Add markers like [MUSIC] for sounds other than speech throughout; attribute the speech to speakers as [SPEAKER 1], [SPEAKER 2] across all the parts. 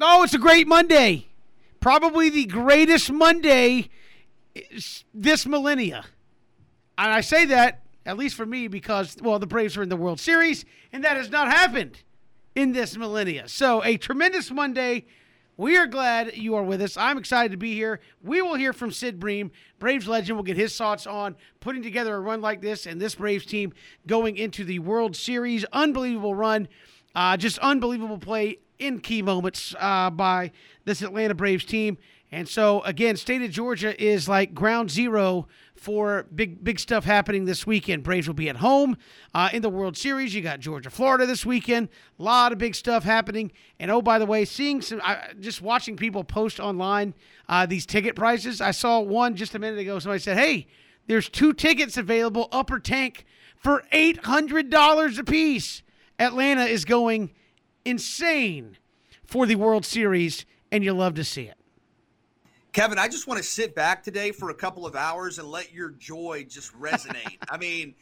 [SPEAKER 1] Oh, it's a great Monday. Probably the greatest Monday this millennia. And I say that, at least for me, because, well, the Braves are in the World Series, and that has not happened in this millennia. So, a tremendous Monday. We are glad you are with us. I'm excited to be here. We will hear from Sid Bream, Braves legend. We'll get his thoughts on putting together a run like this and this Braves team going into the World Series. Unbelievable run. Uh, just unbelievable play in key moments uh, by this Atlanta Braves team. And so, again, state of Georgia is like ground zero for big big stuff happening this weekend. Braves will be at home uh, in the World Series. You got Georgia, Florida this weekend. A lot of big stuff happening. And oh, by the way, seeing some, just watching people post online uh, these ticket prices. I saw one just a minute ago. Somebody said, "Hey, there's two tickets available, upper tank, for eight hundred dollars a piece." Atlanta is going insane for the World Series, and you love to see it.
[SPEAKER 2] Kevin, I just want to sit back today for a couple of hours and let your joy just resonate. [LAUGHS] I mean,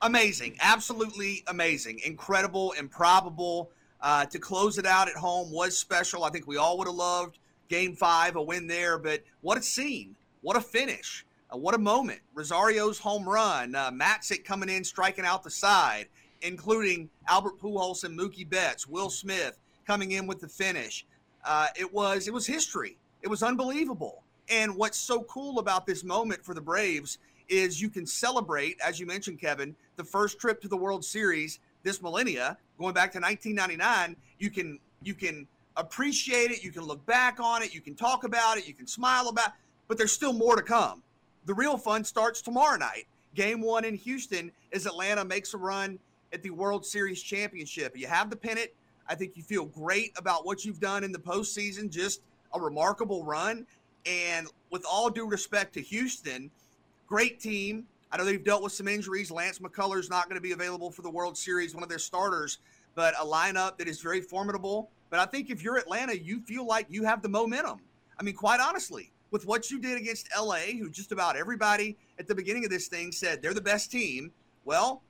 [SPEAKER 2] amazing, absolutely amazing, incredible, improbable. Uh, to close it out at home was special. I think we all would have loved Game Five, a win there, but what a scene, what a finish, uh, what a moment. Rosario's home run, uh, Matzek coming in, striking out the side, including Albert Pujols and Mookie Betts, Will Smith coming in with the finish. Uh, it was it was history. It was unbelievable. And what's so cool about this moment for the Braves is you can celebrate, as you mentioned, Kevin, the first trip to the World Series this millennia, going back to 1999. You can you can appreciate it, you can look back on it, you can talk about it, you can smile about, it, but there's still more to come. The real fun starts tomorrow night. Game one in Houston as Atlanta makes a run at the World Series championship. You have the pennant. I think you feel great about what you've done in the postseason. Just a remarkable run. And with all due respect to Houston, great team. I know they've dealt with some injuries. Lance McCullers not going to be available for the World Series, one of their starters, but a lineup that is very formidable. But I think if you're Atlanta, you feel like you have the momentum. I mean, quite honestly, with what you did against LA, who just about everybody at the beginning of this thing said they're the best team. Well,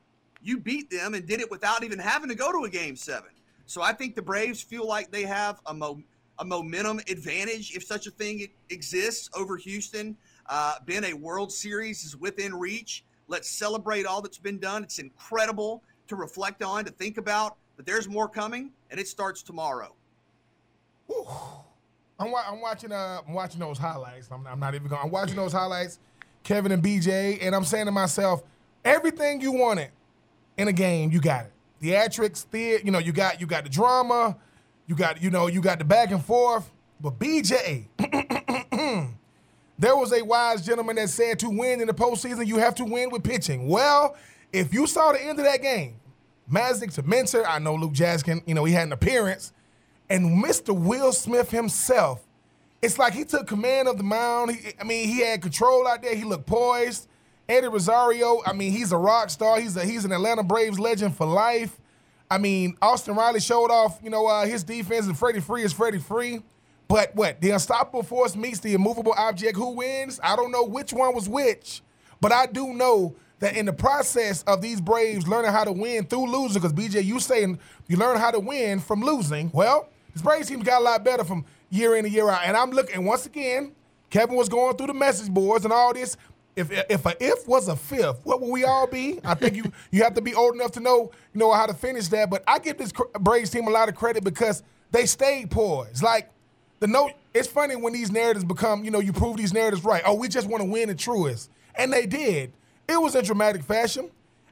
[SPEAKER 2] you beat them and did it without even having to go to a game seven. So I think the Braves feel like they have a mo- a momentum advantage, if such a thing exists, over Houston. Uh, been a World Series is within reach. Let's celebrate all that's been done. It's incredible to reflect on, to think about, but there's more coming, and it starts tomorrow.
[SPEAKER 3] I'm, wa- I'm, watching. Uh, I'm watching those highlights. I'm, I'm not even going. I'm watching those highlights, Kevin and BJ, and I'm saying to myself, everything you wanted in a game, you got it. Theatrics, the you know, you got you got the drama, you got, you know, you got the back and forth. But BJ, [CLEARS THROAT] there was a wise gentleman that said to win in the postseason, you have to win with pitching. Well, if you saw the end of that game, Matzek to Minter, I know Luke Jackson, you know, he had an appearance, and Mr. Will Smith himself, it's like he took command of the mound. He, I mean, he had control out there. He looked poised. Eddie Rosario, I mean, he's a rock star. He's a, he's an Atlanta Braves legend for life. I mean, Austin Riley showed off, you know, uh, his defense, and Freddie Free is Freddie Free. But what? The unstoppable force meets the immovable object. Who wins? I don't know which one was which, but I do know that in the process of these Braves learning how to win through losing, because BJ, you saying you learn how to win from losing. Well, this Braves team got a lot better from year in and year out. And I'm looking once again. Kevin was going through the message boards and all this if if a if was a fifth, what would we all be? I think you [LAUGHS] you have to be old enough to know you know how to finish that. But I give this Braves team a lot of credit because they stayed poised. Like the note, it's funny when these narratives become you know you prove these narratives right. Oh, we just want to win the truest, and they did. It was in dramatic fashion,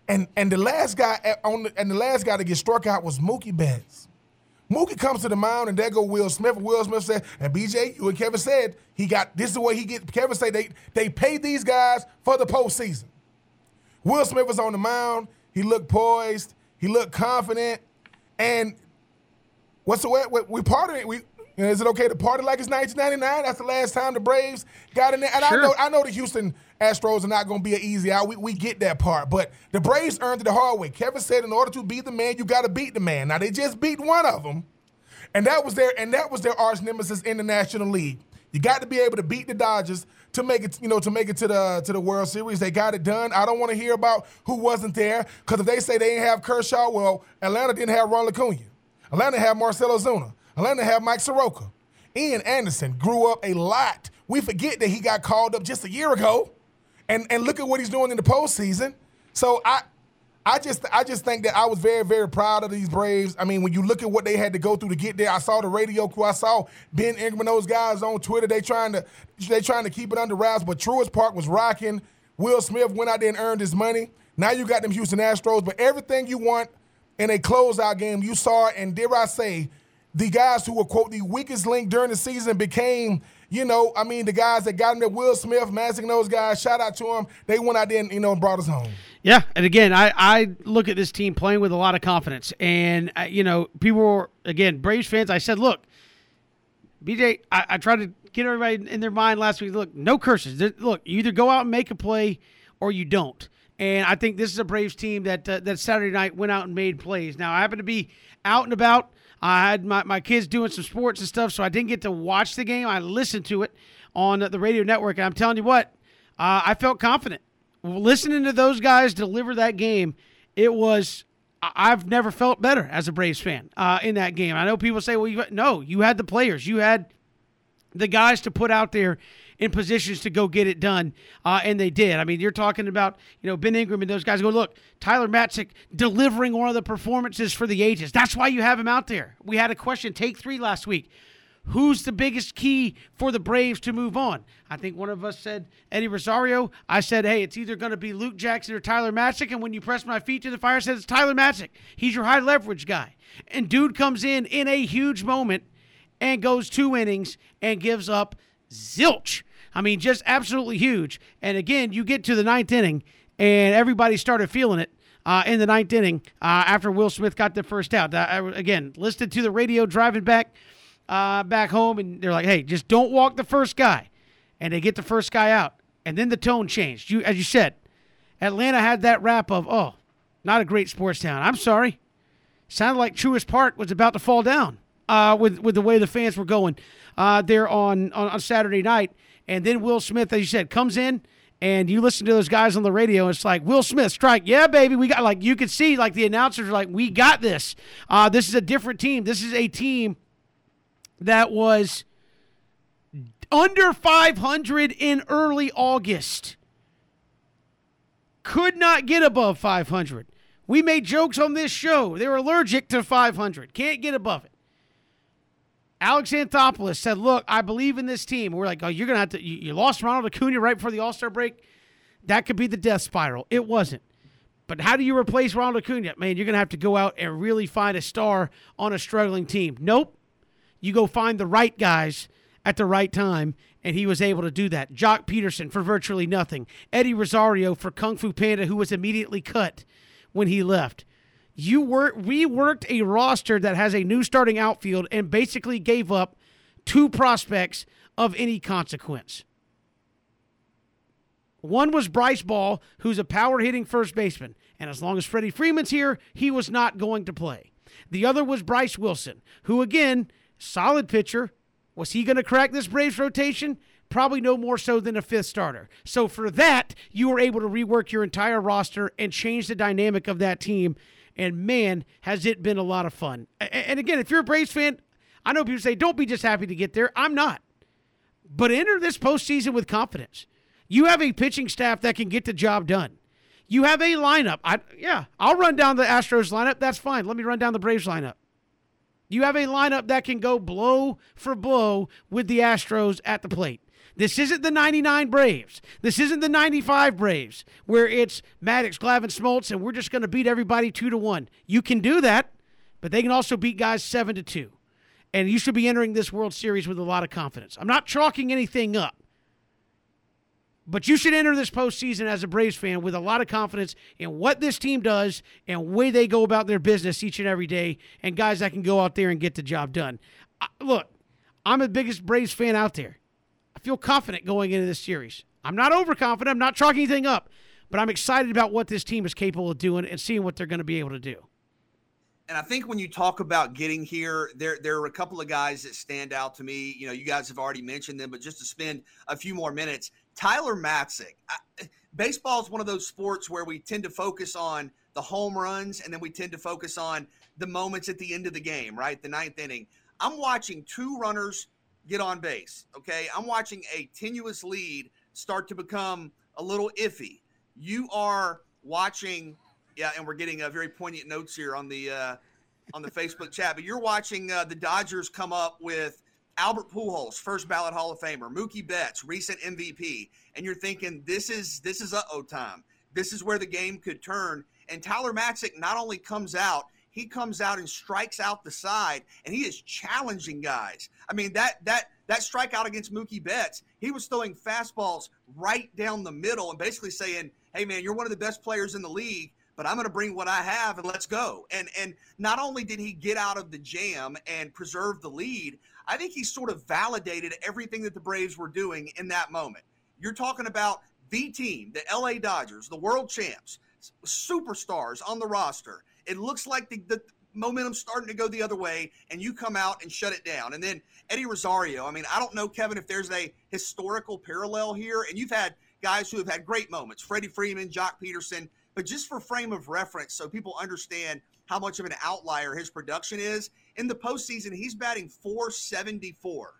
[SPEAKER 3] and and the last guy on the, and the last guy to get struck out was Mookie Betts. Mookie comes to the mound and there go Will Smith. Will Smith said, and BJ, you and Kevin said, he got this is the way he get Kevin said they they paid these guys for the postseason. Will Smith was on the mound. He looked poised. He looked confident. And what's the way we parted it? We you know, is it okay to party like it's 1999? That's the last time the Braves got in there. And sure. I know I know the Houston Astros are not going to be an easy out. We, we get that part. But the Braves earned it the hard way. Kevin said in order to beat the man, you got to beat the man. Now they just beat one of them. And that was their and that was their arch nemesis in the National League. You got to be able to beat the Dodgers to make it, you know, to make it to the to the World Series. They got it done. I don't want to hear about who wasn't there because if they say they didn't have Kershaw, well, Atlanta didn't have Ron Acuna. Atlanta had Marcell Ozuna. Atlanta have Mike Soroka. Ian Anderson grew up a lot. We forget that he got called up just a year ago, and and look at what he's doing in the postseason. So I. I just, I just think that I was very, very proud of these Braves. I mean, when you look at what they had to go through to get there, I saw the radio crew, I saw Ben Ingram, and those guys on Twitter. They trying to, they trying to keep it under wraps. But Truist Park was rocking. Will Smith went out there and earned his money. Now you got them Houston Astros, but everything you want in a closeout game, you saw, and dare I say, the guys who were quote the weakest link during the season became, you know, I mean, the guys that got him there, Will Smith, Magic, those guys. Shout out to them. They went out there and you know brought us home.
[SPEAKER 1] Yeah, and again, I, I look at this team playing with a lot of confidence, and uh, you know, people were again Braves fans. I said, look, BJ, I, I tried to get everybody in their mind last week. Look, no curses. Look, you either go out and make a play or you don't. And I think this is a Braves team that uh, that Saturday night went out and made plays. Now I happen to be out and about. I had my, my kids doing some sports and stuff, so I didn't get to watch the game. I listened to it on the radio network, and I'm telling you what, uh, I felt confident listening to those guys deliver that game. It was I've never felt better as a Braves fan uh, in that game. I know people say, "Well, you, no, you had the players, you had the guys to put out there in positions to go get it done, uh, and they did. I mean, you're talking about you know Ben Ingram and those guys. Go look, Tyler Matzek delivering one of the performances for the ages. That's why you have him out there. We had a question take three last week. Who's the biggest key for the Braves to move on? I think one of us said Eddie Rosario. I said, hey, it's either going to be Luke Jackson or Tyler Matzek. And when you press my feet to the fire, I said it's Tyler Matzek. He's your high leverage guy. And dude comes in in a huge moment and goes two innings and gives up zilch. I mean, just absolutely huge. And again, you get to the ninth inning and everybody started feeling it. Uh, in the ninth inning, uh, after Will Smith got the first out. Again, listed to the radio driving back uh, back home, and they're like, "Hey, just don't walk the first guy," and they get the first guy out, and then the tone changed. You, as you said, Atlanta had that rap of, "Oh, not a great sports town." I'm sorry, sounded like Truist Park was about to fall down uh, with with the way the fans were going uh, there on, on on Saturday night, and then Will Smith, as you said, comes in and you listen to those guys on the radio, it's like Will Smith strike, yeah, baby, we got like you could see like the announcers are like, we got this. Uh, this is a different team. This is a team that was under 500 in early August. Could not get above 500. We made jokes on this show. They were allergic to 500. Can't get above it. Alex Anthopoulos said, Look, I believe in this team. We're like, Oh, you're to have to. You, you lost Ronald Acuna right before the All Star break. That could be the death spiral. It wasn't. But how do you replace Ronald Acuna? Man, you're to have to go out and really find a star on a struggling team. Nope. You go find the right guys at the right time, and he was able to do that. Joc Pederson for virtually nothing. Eddie Rosario for Kung Fu Panda, who was immediately cut when he left. You were reworked a roster that has a new starting outfield and basically gave up two prospects of any consequence. One was Bryce Ball, who's a power hitting first baseman. And as long as Freddie Freeman's here, he was not going to play. The other was Bryce Wilson, who again solid pitcher. Was he going to crack this Braves rotation? Probably no more so than a fifth starter. So for that, you were able to rework your entire roster and change the dynamic of that team. And man, has it been a lot of fun. And again, if you're a Braves fan, I know people say, don't be just happy to get there. I'm not. But enter this postseason with confidence. You have a pitching staff that can get the job done. You have a lineup. I, yeah, I'll run down the Astros lineup. That's fine. Let me run down the Braves lineup. You have a lineup that can go blow for blow with the Astros at the plate. This isn't the 99 Braves. This isn't the 95 Braves where it's Maddux, Glavine, Smoltz, and we're just going to beat everybody 2 to 1. You can do that, but they can also beat guys 7 to 2. And you should be entering this World Series with a lot of confidence. I'm not chalking anything up. But you should enter this postseason as a Braves fan with a lot of confidence in what this team does and way they go about their business each and every day, and guys that can go out there and get the job done. look, I'm the biggest Braves fan out there. Feel confident going into this series. I'm not overconfident. I'm not chalking anything up, but I'm excited about what this team is capable of doing and seeing what they're going to be able to do.
[SPEAKER 2] And I think when you talk about getting here, there there are a couple of guys that stand out to me. You know, you guys have already mentioned them, but just to spend a few more minutes, Tyler Matzek. Baseball is one of those sports where we tend to focus on the home runs and then we tend to focus on the moments at the end of the game, right? The ninth inning. I'm watching two runners get on base. Okay. I'm watching a tenuous lead start to become a little iffy. You are watching, yeah, and we're getting a very poignant notes here on the uh, on the Facebook chat. But you're watching uh, the Dodgers come up with Albert Pujols, first ballot Hall of Famer, Mookie Betts, recent MVP, and you're thinking this is this is uh oh time. This is where the game could turn. And Tyler Matzek not only comes out, he comes out and strikes out the side, and he is challenging guys. I mean that that that strikeout against Mookie Betts, he was throwing fastballs right down the middle and basically saying, "Hey man, you're one of the best players in the league." but I'm going to bring what I have and let's go. And and not only did he get out of the jam and preserve the lead, I think he sort of validated everything that the Braves were doing in that moment. You're talking about the team, the LA Dodgers, the world champs, superstars on the roster. It looks like the, the momentum's starting to go the other way, and you come out and shut it down. And then Eddie Rosario, I mean, I don't know, Kevin, if there's a historical parallel here, and you've had guys who have had great moments Freddie Freeman, Joc Pederson, but just for frame of reference, so people understand how much of an outlier his production is, in the postseason, he's batting 474.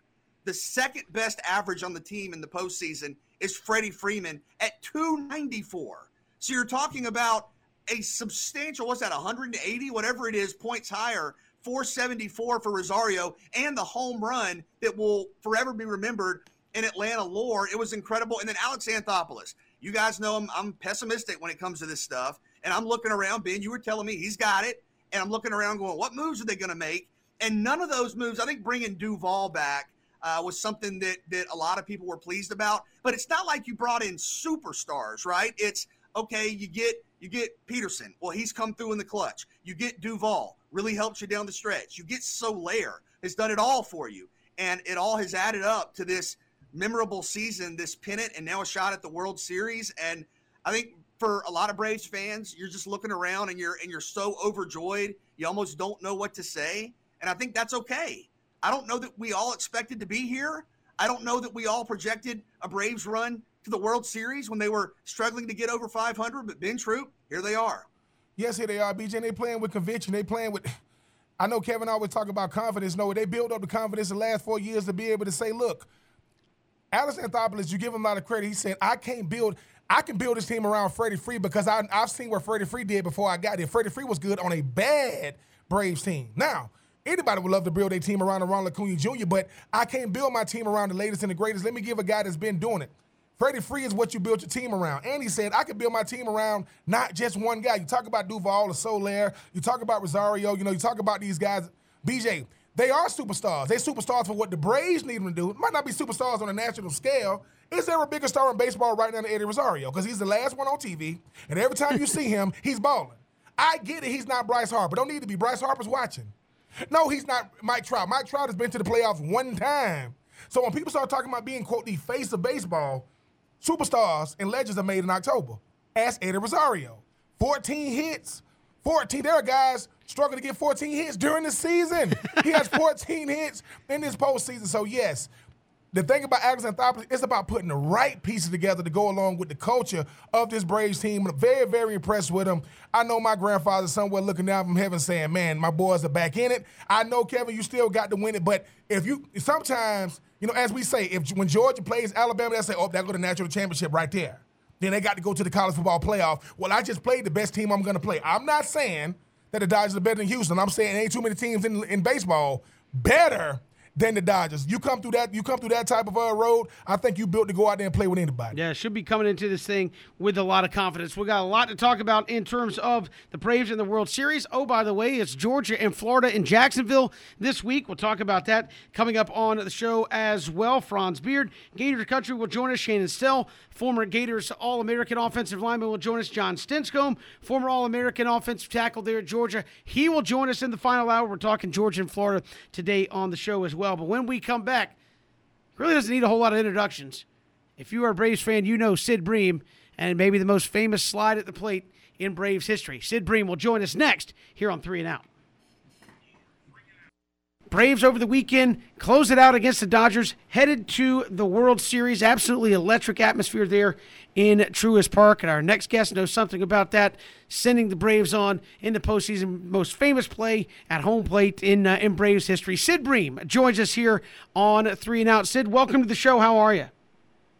[SPEAKER 2] The second best average on the team in the postseason is Freddie Freeman at 294. So you're talking about a substantial, what's that, 180, whatever it is, points higher, 474 for Rosario, and the home run that will forever be remembered in Atlanta lore. It was incredible. And then Alex Anthopoulos. You guys know I'm, I'm pessimistic when it comes to this stuff. And I'm looking around, Ben, you were telling me he's got it. And I'm looking around going, what moves are they going to make? And none of those moves, I think bringing Duvall back uh, was something that, that a lot of people were pleased about. But it's not like you brought in superstars, right? It's okay, you get you get Pederson. Well, he's come through in the clutch. You get Duvall, really helps you down the stretch. You get Soler, has done it all for you. And it all has added up to this memorable season, this pennant, and now a shot at the World Series. And I think for a lot of Braves fans, you're just looking around and you're and you're so overjoyed, you almost don't know what to say. And I think that's okay. I don't know that we all expected to be here. I don't know that we all projected a Braves run to the World Series when they were struggling to get over 500. But Ben Troop, here they are.
[SPEAKER 3] Yes, here they are, BJ. They playing with conviction. They playing with. I know Kevin always talk about confidence. No, they build up the confidence the last four years to be able to say, look, Alex Anthopoulos, you give him a lot of credit. He said, I can't build, I can build this team around Freddie Free because I, have seen what Freddie Free did before I got there. Freddie Free was good on a bad Braves team. Now, anybody would love to build a team around Ronald Acuna Jr., but I can't build my team around the latest and the greatest. Let me give a guy that's been doing it. Freddie Free is what you build your team around. And he said, I can build my team around not just one guy. You talk about Duvall or Soler, you talk about Rosario, you know, you talk about these guys. BJ, they are superstars. They're superstars for what the Braves need them to do. It might not be superstars on a national scale. Is there a bigger star in baseball right now than Eddie Rosario? Because he's the last one on TV, and every time you see him, he's balling. I get it. He's not Bryce Harper. Don't need to be. Bryce Harper's watching. No, he's not Mike Trout. Mike Trout has been to the playoffs one time. So when people start talking about being, quote, the face of baseball, superstars and legends are made in October. Ask Eddie Rosario. 14 hits. 14. There are guys struggling to get 14 hits during the season. [LAUGHS] he has 14 hits in this postseason. So, yes, the thing about Alex Anthopoulos, it's about putting the right pieces together to go along with the culture of this Braves team. I'm very, very impressed with him. I know my grandfather somewhere looking down from heaven saying, man, my boys are back in it. I know, Kevin, you still got to win it. But if you, sometimes, you know, as we say, if when Georgia plays Alabama, they say, oh, that go to the national championship right there. Then they got to go to the college football playoff. Well, I just played the best team I'm going to play. I'm not saying – that the Dodgers are better than Houston. I'm saying ain't too many teams in, in baseball better than the Dodgers. You come through that, you come through that type of uh, road. I think you built to go out there and play with anybody.
[SPEAKER 1] Yeah, should be coming into this thing with a lot of confidence. We got a lot to talk about in terms of the Braves in the World Series. Oh, by the way, it's Georgia and Florida in Jacksonville this week. We'll talk about that coming up on the show as well. Franz Beard, Gator Country will join us. Shannon Snell, former Gators All American offensive lineman, will join us. John Stinchcomb, former All American offensive tackle there at Georgia, he will join us in the final hour. We're talking Georgia and Florida today on the show as well. But when we come back, really doesn't need a whole lot of introductions. If you are a Braves fan, you know Sid Bream and maybe the most famous slide at the plate in Braves history. Sid Bream will join us next here on Three and Out. Braves over the weekend close it out against the Dodgers, headed to the World Series. Absolutely electric atmosphere there in Truist Park. And our next guest knows something about that, sending the Braves on in the postseason. Most famous play at home plate in uh, in Braves history. Sid Bream joins us here on Three and Out. Sid, welcome to the show. How are you?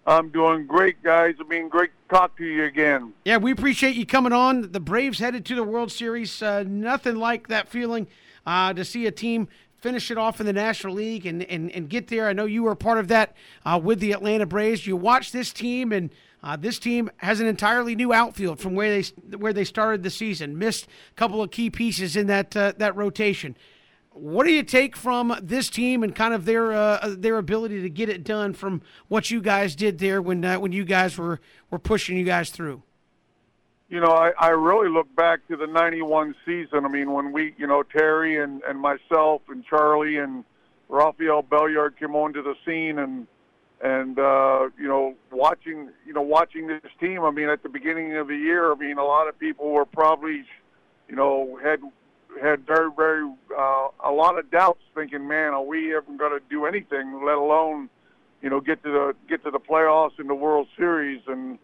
[SPEAKER 4] I'm doing great, guys. I mean, great to talk to you again.
[SPEAKER 1] Yeah, we appreciate you coming on. The Braves headed to the World Series. Uh, nothing like that feeling uh, to see a team finish it off in the National League and, and, and get there. I know you were part of that uh, with the Atlanta Braves. You watch this team, and uh, this team has an entirely new outfield from where they where they started the season. Missed a couple of key pieces in that uh, that rotation. What do you take from this team and kind of their uh, their ability to get it done from what you guys did there when uh, when you guys were were pushing you guys through?
[SPEAKER 4] You know, I, I really look back to the '91 season. I mean, when we, you know, Terry and and myself and Charlie and Rafael Belliard came onto the scene and and uh, you know watching you know watching this team. I mean, at the beginning of the year, I mean, a lot of people were probably you know had had very, very uh, a lot of doubts, thinking, "Man, are we ever going to do anything? Let alone, you know, get to the get to the playoffs in the World Series." And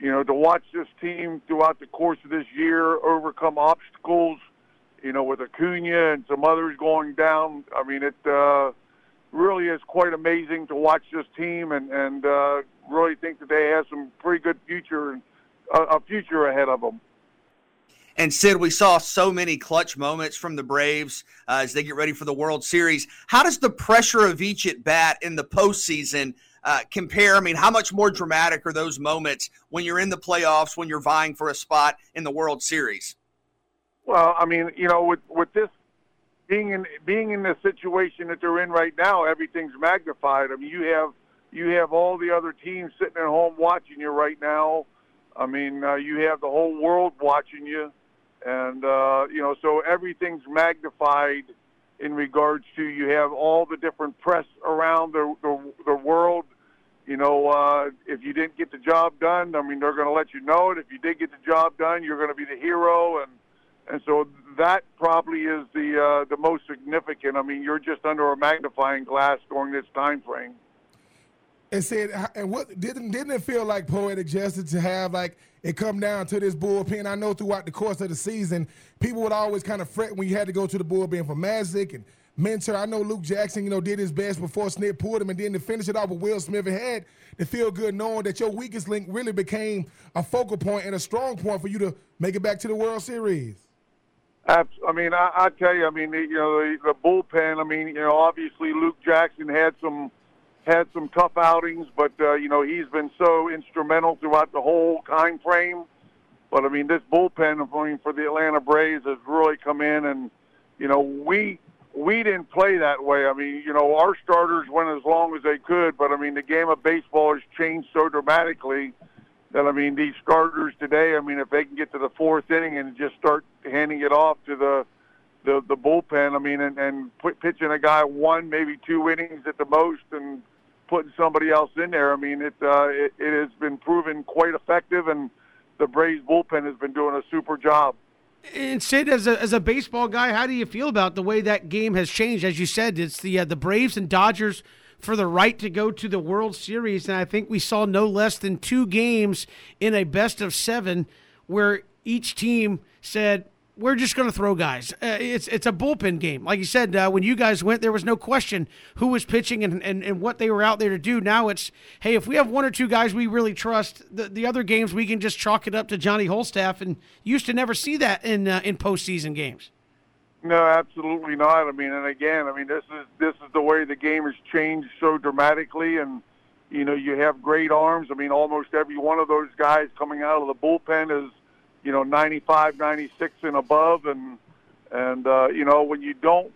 [SPEAKER 4] you know, to watch this team throughout the course of this year overcome obstacles, you know, with Acuna and some others going down. I mean, it uh, really is quite amazing to watch this team, and and uh, really think that they have some pretty good future, uh, a future ahead of them.
[SPEAKER 2] And Sid, we saw so many clutch moments from the Braves uh, as they get ready for the World Series. How does the pressure of each at bat in the postseason uh, compare? I mean, how much more dramatic are those moments when you're in the playoffs, when you're vying for a spot in the World Series?
[SPEAKER 4] Well, I mean, you know, with with this being in being in the situation that they're in right now, everything's magnified. I mean, you have you have all the other teams sitting at home watching you right now. I mean, uh, you have the whole world watching you and uh, you know, so everything's magnified in regards to you have all the different press around the the, the world. You know, uh, if you didn't get the job done, I mean, they're going to let you know it. If you did get the job done, you're going to be the hero, and and so that probably is the uh, the most significant. I mean, you're just under a magnifying glass during this time frame.
[SPEAKER 3] And Sid, and what didn't didn't it feel like poetic justice to have like it come down to this bullpen. I know throughout the course of the season, people would always kind of fret when you had to go to the bullpen for Matzek and Minter. I know Luke Jackson, you know, did his best before Snit pulled him, and then to finish it off with Will Smith, it had to feel good knowing that your weakest link really became a focal point and a strong point for you to make it back to the World Series.
[SPEAKER 4] I mean, I, I tell you, I mean, you know, the, the bullpen. I mean, you know, obviously Luke Jackson had some had some tough outings, but uh, you know he's been so instrumental throughout the whole time frame. But I mean, this bullpen, I mean, for the Atlanta Braves has really come in, and you know we we didn't play that way. I mean, you know, our starters went as long as they could, but I mean, the game of baseball has changed so dramatically that I mean, these starters today. I mean, if they can get to the fourth inning and just start handing it off to the the the bullpen, I mean, and and put, pitching a guy one maybe two innings at the most, and putting somebody else in there. I mean, it, uh, it it has been proven quite effective, and the Braves bullpen has been doing a super job.
[SPEAKER 1] And Sid, as a, as a baseball guy, how do you feel about the way that game has changed? As you said, it's the uh, the Braves and Dodgers for the right to go to the World Series, and I think we saw no less than two games in a best of seven where each team said, we're just going to throw guys. Uh, it's it's a bullpen game. Like you said, uh, when you guys went, there was no question who was pitching and, and, and what they were out there to do. Now it's, hey, if we have one or two guys we really trust, the, the other games we can just chalk it up to Johnny Wholestaff. And used to never see that in uh, in postseason games.
[SPEAKER 4] No, absolutely not. I mean, and again, I mean, this is this is the way the game has changed so dramatically, and you know, you have great arms. I mean, almost every one of those guys coming out of the bullpen is you know 95, 96 and above, and and uh, you know when you don't,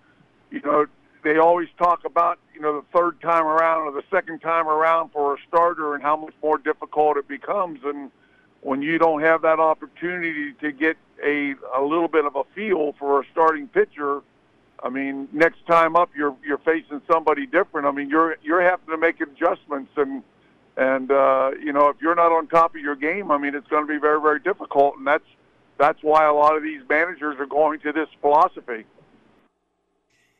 [SPEAKER 4] you know they always talk about you know the third time around or the second time around for a starter and how much more difficult it becomes, and when you don't have that opportunity to get a a little bit of a feel for a starting pitcher. I mean, next time up, you're you're facing somebody different. I mean, you're you're having to make adjustments, and and uh, you know, if you're not on top of your game, I mean, it's going to be very, very difficult, and that's that's why a lot of these managers are going to this philosophy.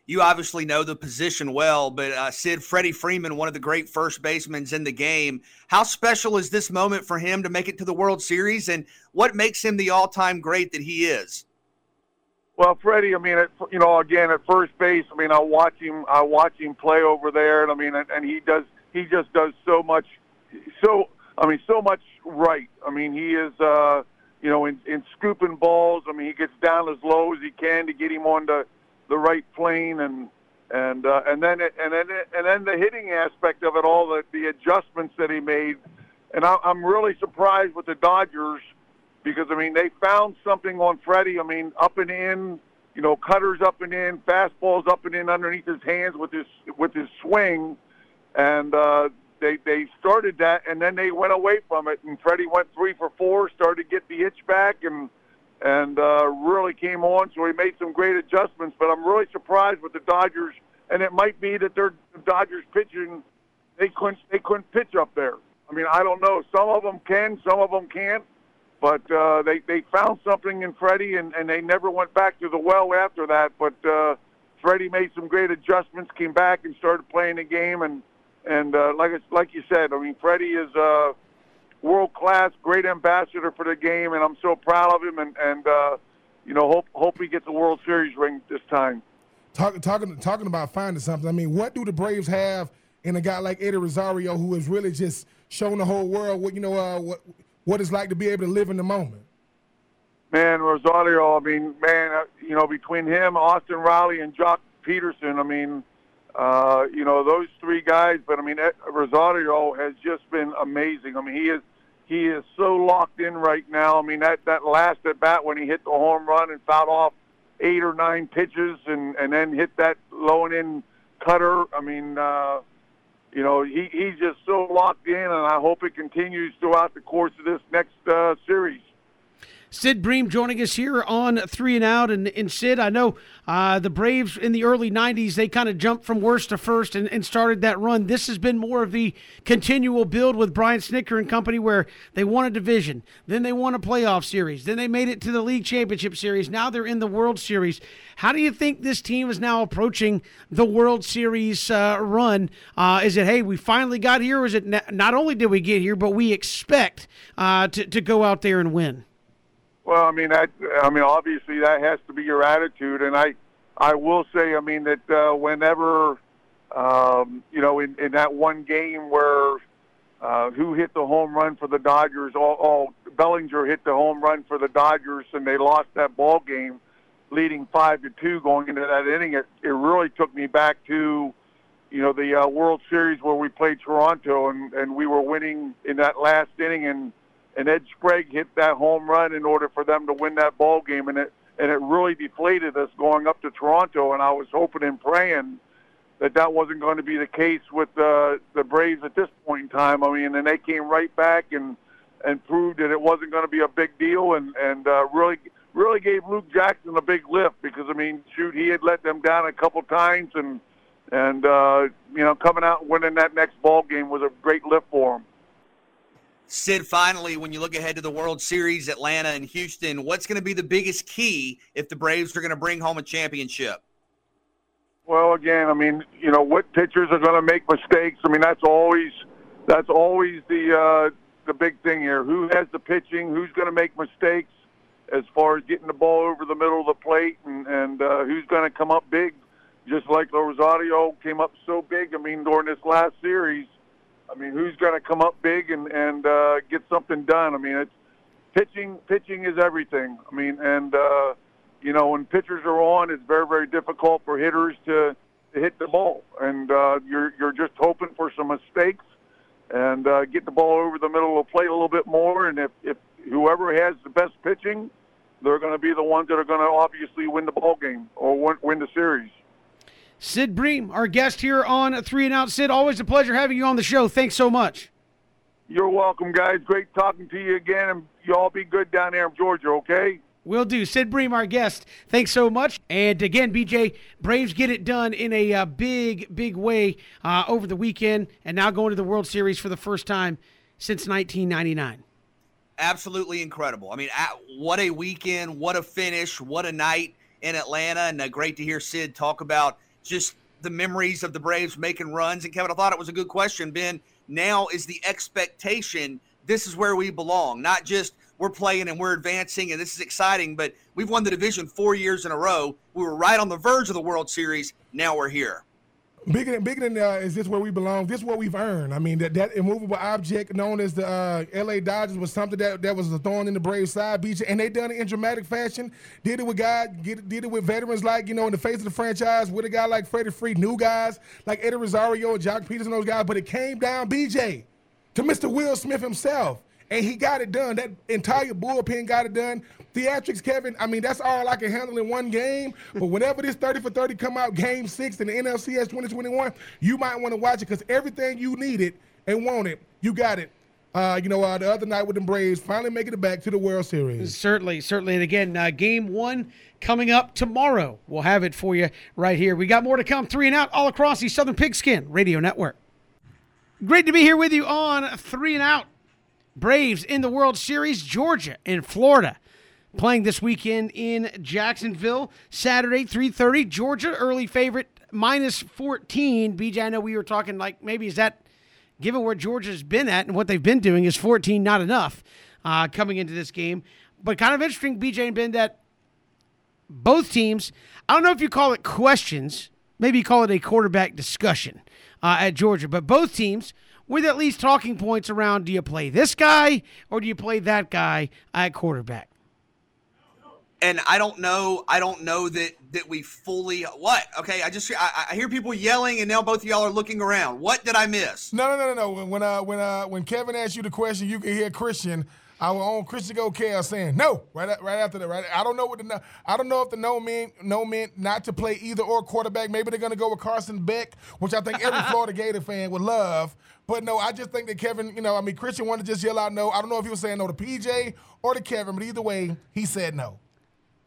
[SPEAKER 2] you obviously know the position well, but uh, Sid, Freddie Freeman, one of the great first basemen in the game. How special is this moment for him to make it to the World Series, and what makes him the all-time great that he is?
[SPEAKER 4] Well, Freddie, I mean, you know, again at first base, I mean, I watch him, I watch him play over there, and I mean, and he does, he just does so much, so I mean, so much right. I mean, he is, uh, you know, in, in scooping balls. I mean, he gets down as low as he can to get him on the the right plane and and uh, and then it, and then it, and then the hitting aspect of it all, the the adjustments that he made, and I, I'm really surprised with the Dodgers because I mean they found something on Freddie. I mean up and in, you know, cutters up and in, fastballs up and in underneath his hands with his with his swing, and uh, they they started that and then they went away from it. And Freddie went three for four, started to get the itch back and and uh, really came on. So he made some great adjustments. But I'm really surprised with the Dodgers, and it might be that their Dodgers pitching they couldn't they couldn't pitch up there. I mean, I don't know. Some of them can, some of them can't. But uh, they they found something in Freddie, and, and they never went back to the well after that. But uh, Freddie made some great adjustments, came back and started playing the game, and and uh, like like you said, I mean, Freddie is. Uh, world class, great ambassador for the game, and I'm so proud of him. And and uh, you know, hope hope he gets a World Series ring this time.
[SPEAKER 3] Talking talking talking about finding something. I mean, what do the Braves have in a guy like Eddie Rosario, who has really just shown the whole world what you know uh, what what it's like to be able to live in the moment?
[SPEAKER 4] Man, Rosario. I mean, man, uh, you know, between him, Austin Riley, and Joc Pederson, I mean. Uh, you know those three guys, but I mean Rosario has just been amazing. I mean he is he is so locked in right now. I mean that that last at bat when he hit the home run and fouled off eight or nine pitches and and then hit that low and in cutter. I mean, uh, you know he he's just so locked in, and I hope it continues throughout the course of this next uh, series.
[SPEAKER 1] Sid Bream joining us here on Three and Out. And, and Sid, I know uh, the Braves in the early 90s, they kind of jumped from worst to first and, and, started that run. This has been more of the continual build with Brian Snitker and company where they won a division, then they won a playoff series, then they made it to the league championship series. Now they're in the World Series. How do you think this team is now approaching the World Series uh, run? Uh, is it, hey, we finally got here? Or is it not only did we get here, but we expect uh, to, to go out there and win?
[SPEAKER 4] Well, I mean that. I mean, obviously that has to be your attitude, and I, I will say, I mean that uh, whenever, um, you know, in, in that one game where uh, who hit the home run for the Dodgers? All, all Bellinger hit the home run for the Dodgers, and they lost that ball game, leading five to two going into that inning. It, it really took me back to, you know, the uh, World Series where we played Toronto, and and we were winning in that last inning, and and Ed Sprague hit that home run in order for them to win that ball game, and it and it really deflated us going up to Toronto. And I was hoping and praying that that wasn't going to be the case with the the Braves at this point in time. I mean, and they came right back and and proved that it wasn't going to be a big deal, and and uh, really really gave Luke Jackson a big lift because I mean, shoot, he had let them down a couple times, and and uh, you know, coming out and winning that next ball game was a great lift for him.
[SPEAKER 2] Sid, finally, when you look ahead to the World Series, Atlanta and Houston, what's going to be the biggest key if the Braves are going to bring home a championship?
[SPEAKER 4] Well, again, I mean, you know, what pitchers are going to make mistakes? I mean, that's always that's always the uh, the big thing here. Who has the pitching? Who's going to make mistakes as far as getting the ball over the middle of the plate, and and uh, who's going to come up big, just like Rosario came up so big. I mean, during this last series I mean, who's going to come up big and and uh, get something done? I mean, it's pitching. Pitching is everything. I mean, and uh, you know, when pitchers are on, it's very very difficult for hitters to, to hit the ball, and uh, you're you're just hoping for some mistakes and uh, get the ball over the middle of the plate a little bit more. And if if whoever has the best pitching, they're going to be the ones that are going to obviously win the ball game or win, win the series.
[SPEAKER 1] Sid Bream, our guest here on Three and Out. Sid, always a pleasure having you on the show. Thanks so much.
[SPEAKER 4] You're welcome, guys. Great talking to you again, and you all be good down there in Georgia, okay?
[SPEAKER 1] Will do. Sid Bream, our guest. Thanks so much. And again, BJ, Braves get it done in a uh, big, big way uh, over the weekend, and now going to the World Series for the first time since 1999.
[SPEAKER 2] Absolutely incredible. I mean, what a weekend, what a finish, what a night in Atlanta, and uh, great to hear Sid talk about just the memories of the Braves making runs. And Kevin, I thought it was a good question. Ben, now is the expectation this is where we belong, not just we're playing and we're advancing and this is exciting, but we've won the division four years in a row. We were right on the verge of the World Series. Now we're here.
[SPEAKER 3] Bigger than bigger than uh, is this where we belong? This is what we've earned. I mean that that immovable object known as the uh, L.A. Dodgers was something that, that was a thorn in the Braves side, beach, and they done it in dramatic fashion. Did it with guys, did it with veterans like you know in the face of the franchise with a guy like Freddie Freed, new guys like Eddie Rosario, and Joc Pederson, those guys. But it came down, BJ, to Mr. Will Smith himself and he got it done. That entire bullpen got it done. Theatrics, Kevin. I mean, that's all I can handle in one game. [LAUGHS] But whenever this 30 for 30 come out, Game Six in the NLCS 2021, you might want to watch it because everything you needed and wanted, you got it. Uh, you know, uh, the other night with the Braves finally making it back to the World Series.
[SPEAKER 1] Certainly, certainly. And again, uh, game one coming up tomorrow. We'll have it for you right here. We got more to come. Three and out all across the Southern Pigskin Radio Network. Great to be here with you on Three and Out. Braves in the World Series, Georgia and Florida playing this weekend in Jacksonville. Saturday, 3:30. Georgia early favorite minus 14. BJ, I know we were talking like maybe is that given where Georgia's been at and what they've been doing is 14 not enough uh, coming into this game. But kind of interesting, BJ and Ben, that both teams. I don't know if you call it questions. Maybe you call it a quarterback discussion uh, at Georgia, but both teams with at least talking points around do you play this guy or do you play that guy at quarterback?
[SPEAKER 2] And I don't know. I don't know that that we fully what. Okay, I just I, I hear people yelling, and now both of y'all are looking around. What did I miss?
[SPEAKER 3] No, no, no, no, no. When uh when uh when Kevin asked you the question, you can hear Christian our own Christian Go Gokel saying no right right after that. Right, I don't know what the I don't know if the no mean no meant not to play either or quarterback. Maybe they're gonna go with Carson Beck, which I think every [LAUGHS] Florida Gator fan would love. But no, I just think that Kevin, you know, I mean, Christian wanted to just yell out no. I don't know if he was saying no to PJ or to Kevin, but either way, he said no.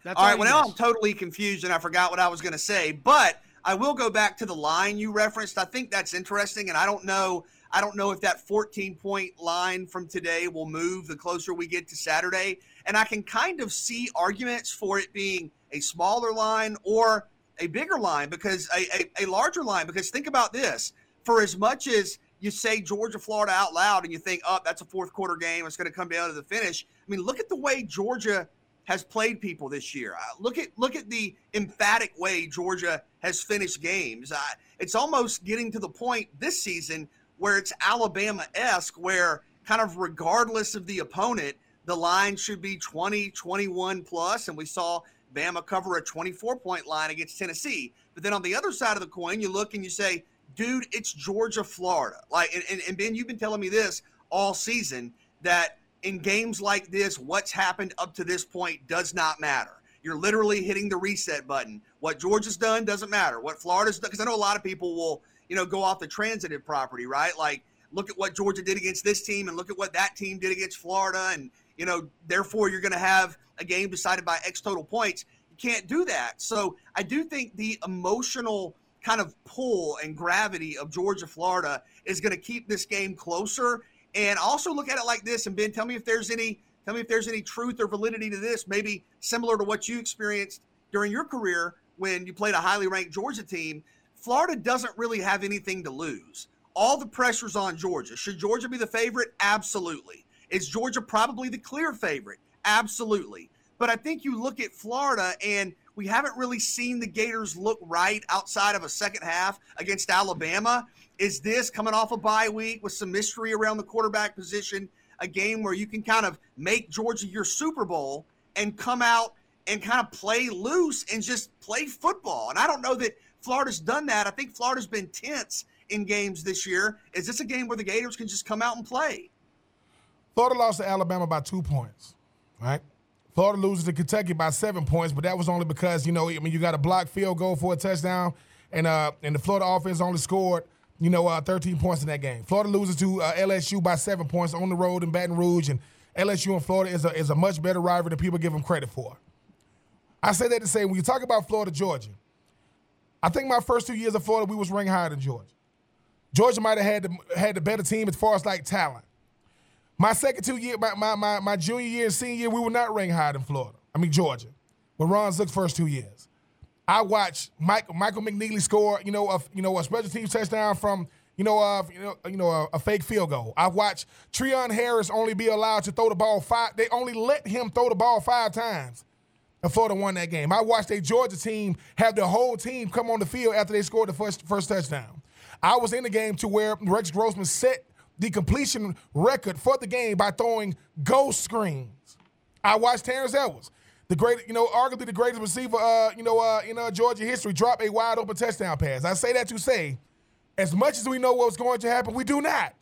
[SPEAKER 2] That's all right. Well, now I'm totally confused and I forgot what I was going to say. But I will go back to the line you referenced. I think that's interesting, and I don't know. I don't know if that 14 point line from today will move the closer we get to Saturday. And I can kind of see arguments for it being a smaller line or a bigger line because a, a, a larger line. Because think about this: for as much as you say Georgia, Florida out loud, and you think, oh, that's a fourth quarter game. It's going to come down to the finish. I mean, look at the way Georgia has played people this year. Uh, look at look at the emphatic way Georgia has finished games. It's almost getting to the point this season where it's Alabama esque, where kind of regardless of the opponent, the line should be 20, 21 plus, and we saw Bama cover a 24 point line against Tennessee. But then on the other side of the coin, you look and you say, dude, it's Georgia, Florida. Like, and, and, and Ben, you've been telling me this all season that in games like this, what's happened up to this point does not matter. You're literally hitting the reset button. What Georgia's done doesn't matter. What Florida's done, because I know a lot of people will, you know, go off the transitive property, right? Like, look at what Georgia did against this team and look at what that team did against Florida. And, you know, therefore you're going to have a game decided by X total points. You can't do that. So I do think the emotional kind of pull and gravity of Georgia Florida is going to keep this game closer. And also look at it like this. And Ben, tell me if there's any tell me if there's any truth or validity to this. Maybe similar to what you experienced during your career when you played a highly ranked Georgia team. Florida doesn't really have anything to lose. All the pressure's on Georgia. Should Georgia be the favorite? Absolutely. Is Georgia probably the clear favorite? Absolutely. But I think you look at Florida and we haven't really seen the Gators look right outside of a second half against Alabama. Is this coming off a bye week with some mystery around the quarterback position, a game where you can kind of make Georgia your Super Bowl and come out and kind of play loose and just play football? And I don't know that Florida's done that. I think Florida's been tense in games this year. Is this a game where the Gators can just come out and play?
[SPEAKER 3] Florida lost to Alabama by two points, right? Florida loses to Kentucky by seven points, but that was only because you know I mean you got a blocked field goal for a touchdown, and uh and the Florida offense only scored you know uh, 13 points in that game. Florida loses to uh, LSU by seven points on the road in Baton Rouge, and LSU and Florida is a is a much better rival than people give them credit for. I say that to say when you talk about Florida Georgia, I think my first two years of Florida we was ranked higher than Georgia. Georgia might have had the, had the better team as far as like talent. My second two year, my, my, my, my junior year and senior year, we were not ranked higher than Florida. I mean Georgia. But Ron Zook's first two years. I watched Mike, Michael McNeely score, you know, a, you know, a special teams touchdown from, you know, uh, you know, you know, a, a fake field goal. I watched Treon Harris only be allowed to throw the ball five. They only let him throw the ball five times. Florida won that game. I watched a Georgia team have their whole team come on the field after they scored the first first touchdown. I was in the game to where Rex Grossman set the completion record for the game by throwing ghost screens. I watched Terrence Edwards the great, you know, arguably the greatest receiver, uh, you know, uh, in uh, Georgia history, drop a wide open touchdown pass. I say that to say, as much as we know what's going to happen, we do not.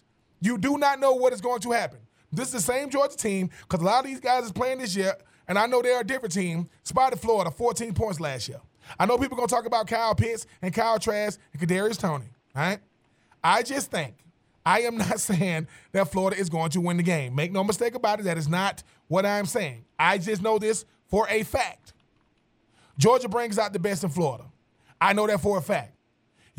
[SPEAKER 3] You do not know what is going to happen. This is the same Georgia team because a lot of these guys is playing this year, and I know they're a different team. Spotted Florida, 14 points last year. I know people are going to talk about Kyle Pitts and Kyle Trask and Kadarius Toney, right, I just think I am [LAUGHS] not saying that Florida is going to win the game. Make no mistake about it. That is not what I'm saying. I just know this for a fact. Georgia brings out the best in Florida. I know that for a fact.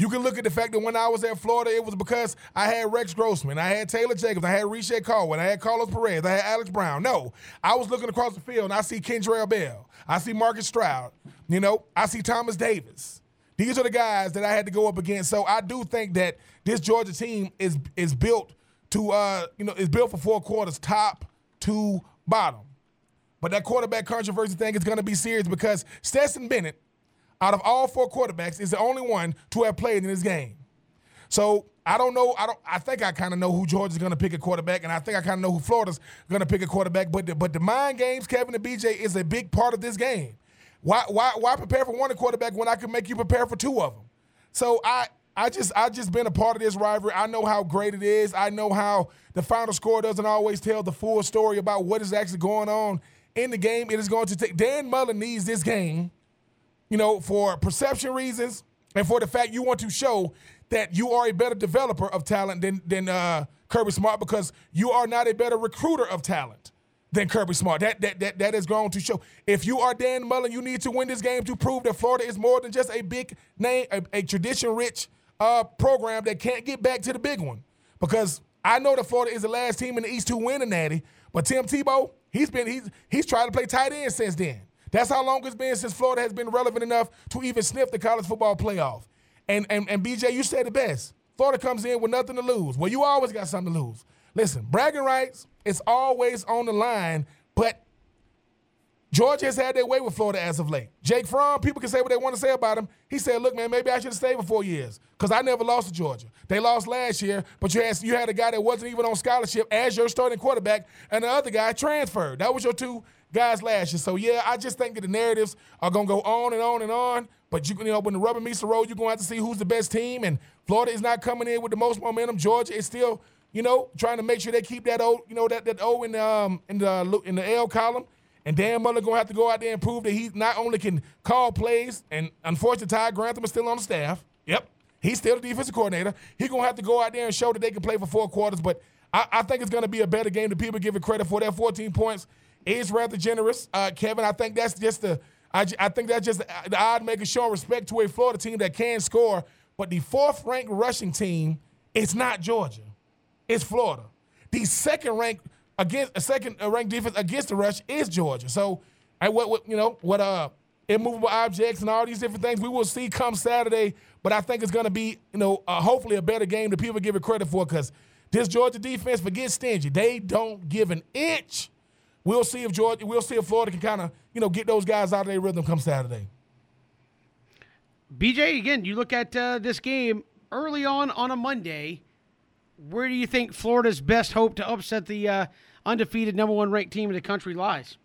[SPEAKER 3] You can look at the fact that when I was at Florida, it was because I had Rex Grossman, I had Taylor Jacobs, I had Reche Caldwell, I had Carlos Perez, I had Alex Brown. No, I was looking across the field and I see Kendrell Bell, I see Marcus Stroud, you know, I see Thomas Davis. These are the guys that I had to go up against. So I do think that this Georgia team is is built to uh, you know, is built for four quarters, top to bottom. But that quarterback controversy thing is going to be serious because Stetson Bennett, out of all four quarterbacks, is the only one to have played in this game. So I don't know. I don't. I think I kind of know who Georgia's going to pick a quarterback, and I think I kind of know who Florida's going to pick a quarterback. But the, but the mind games, Kevin and BJ, is a big part of this game. Why why why prepare for one quarterback when I can make you prepare for two of them? So I I just I just been a part of this rivalry. I know how great it is. I know how the final score doesn't always tell the full story about what is actually going on in the game. It is going to take Dan Mullen needs this game, you know, for perception reasons and for the fact you want to show that you are a better developer of talent than than uh, Kirby Smart because you are not a better recruiter of talent than Kirby Smart. That that that that is going to show. If you are Dan Mullen, you need to win this game to prove that Florida is more than just a big name, a, a tradition-rich uh, program that can't get back to the big one. Because I know that Florida is the last team in the East to win a Natty, but Tim Tebow, He's been he's he's tried to play tight end since then. That's how long it's been since Florida has been relevant enough to even sniff the college football playoff. And and and BJ, you said it best. Florida comes in with nothing to lose. Well, you always got something to lose. Listen, bragging rights, it's always on the line, but Georgia has had their way with Florida as of late. Jake Fromm, people can say what they want to say about him. He said, "Look, man, maybe I should have stayed for four years because I never lost to Georgia. They lost last year, but you had you had a guy that wasn't even on scholarship as your starting quarterback, and the other guy transferred. That was your two guys last year. So yeah, I just think that the narratives are gonna go on and on and on. But you, you know, when the rubber meets the road, you're gonna have to see who's the best team. And Florida is not coming in with the most momentum. Georgia is still, you know, trying to make sure they keep that O, you know, that that O in the um in the in the L column. And Dan Mullen gonna have to go out there and prove that he not only can call plays, and unfortunately Todd Grantham is still on the staff. Yep, he's still the defensive coordinator. He's gonna have to go out there and show that they can play for four quarters. But I, I think it's gonna be a better game than people give it credit for. That 14 points is rather generous, uh, Kevin. I think that's just the I, I think that's just the, the odd making showing respect to a Florida team that can score. But the fourth ranked rushing team, it's not Georgia, it's Florida. The second ranked against a second ranked defense against the rush is Georgia. So, and what, what you know what uh immovable objects and all these different things we will see come Saturday. But I think it's going to be you know uh, hopefully a better game that people give it credit for because this Georgia defense forget stingy. They don't give an inch. We'll see if Georgia, we'll see if Florida can kind of you know get those guys out of their rhythm come Saturday.
[SPEAKER 1] BJ, again, you look at uh, this game early on on a Monday. Where do you think Florida's best hope to upset the uh, undefeated number one ranked team in the country lies?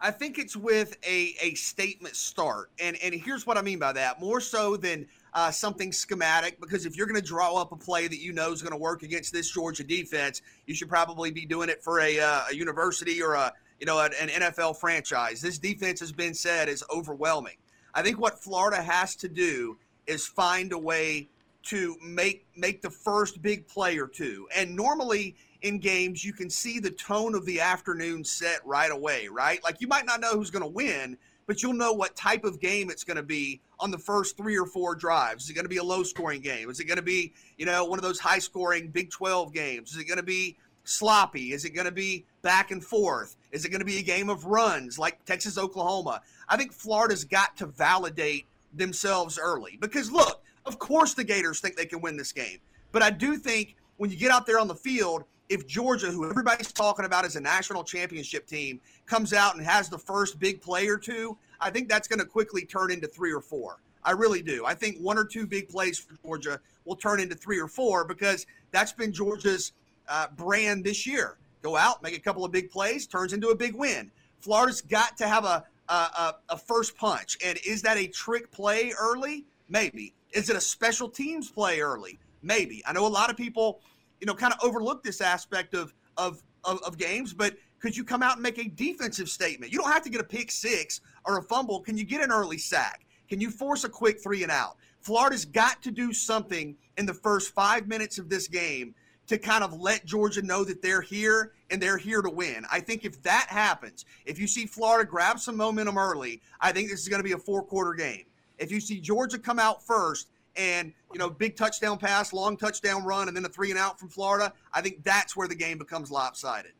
[SPEAKER 2] I think it's with a, a statement start. And, and here's what I mean by that more so than uh, something schematic, because if you're going to draw up a play that you know is going to work against this Georgia defense, you should probably be doing it for a, uh, a university or a you know an, an NFL franchise. This defense has been said is overwhelming. I think what Florida has to do is find a way to make make the first big play or two. And normally in games, you can see the tone of the afternoon set right away, right? Like you might not know who's going to win, but you'll know what type of game it's going to be on the first three or four drives. Is it going to be a low scoring game? Is it going to be, you know, one of those high scoring Big 12 games? Is it going to be sloppy? Is it going to be back and forth? Is it going to be a game of runs like Texas Oklahoma? I think Florida's got to validate themselves early because look, of course the Gators think they can win this game. But I do think when you get out there on the field, if Georgia, who everybody's talking about as a national championship team, comes out and has the first big play or two, I think that's going to quickly turn into three or four. I really do. I think one or two big plays for Georgia will turn into three or four because that's been Georgia's uh, brand this year. Go out, make a couple of big plays, turns into a big win. Florida's got to have a, a, a first punch. And is that a trick play early? Maybe. Is it a special teams play early? Maybe. I know a lot of people, you know, kind of overlook this aspect of, of, of, of games, but could you come out and make a defensive statement? You don't have to get a pick six or a fumble. Can you get an early sack? Can you force a quick three and out? Florida's got to do something in the first five minutes of this game to kind of let Georgia know that they're here and they're here to win. I think if that happens, if you see Florida grab some momentum early, I think this is going to be a four quarter game. If you see Georgia come out first and, you know, big touchdown pass, long touchdown run, and then a three and out from Florida, I think that's where the game becomes lopsided.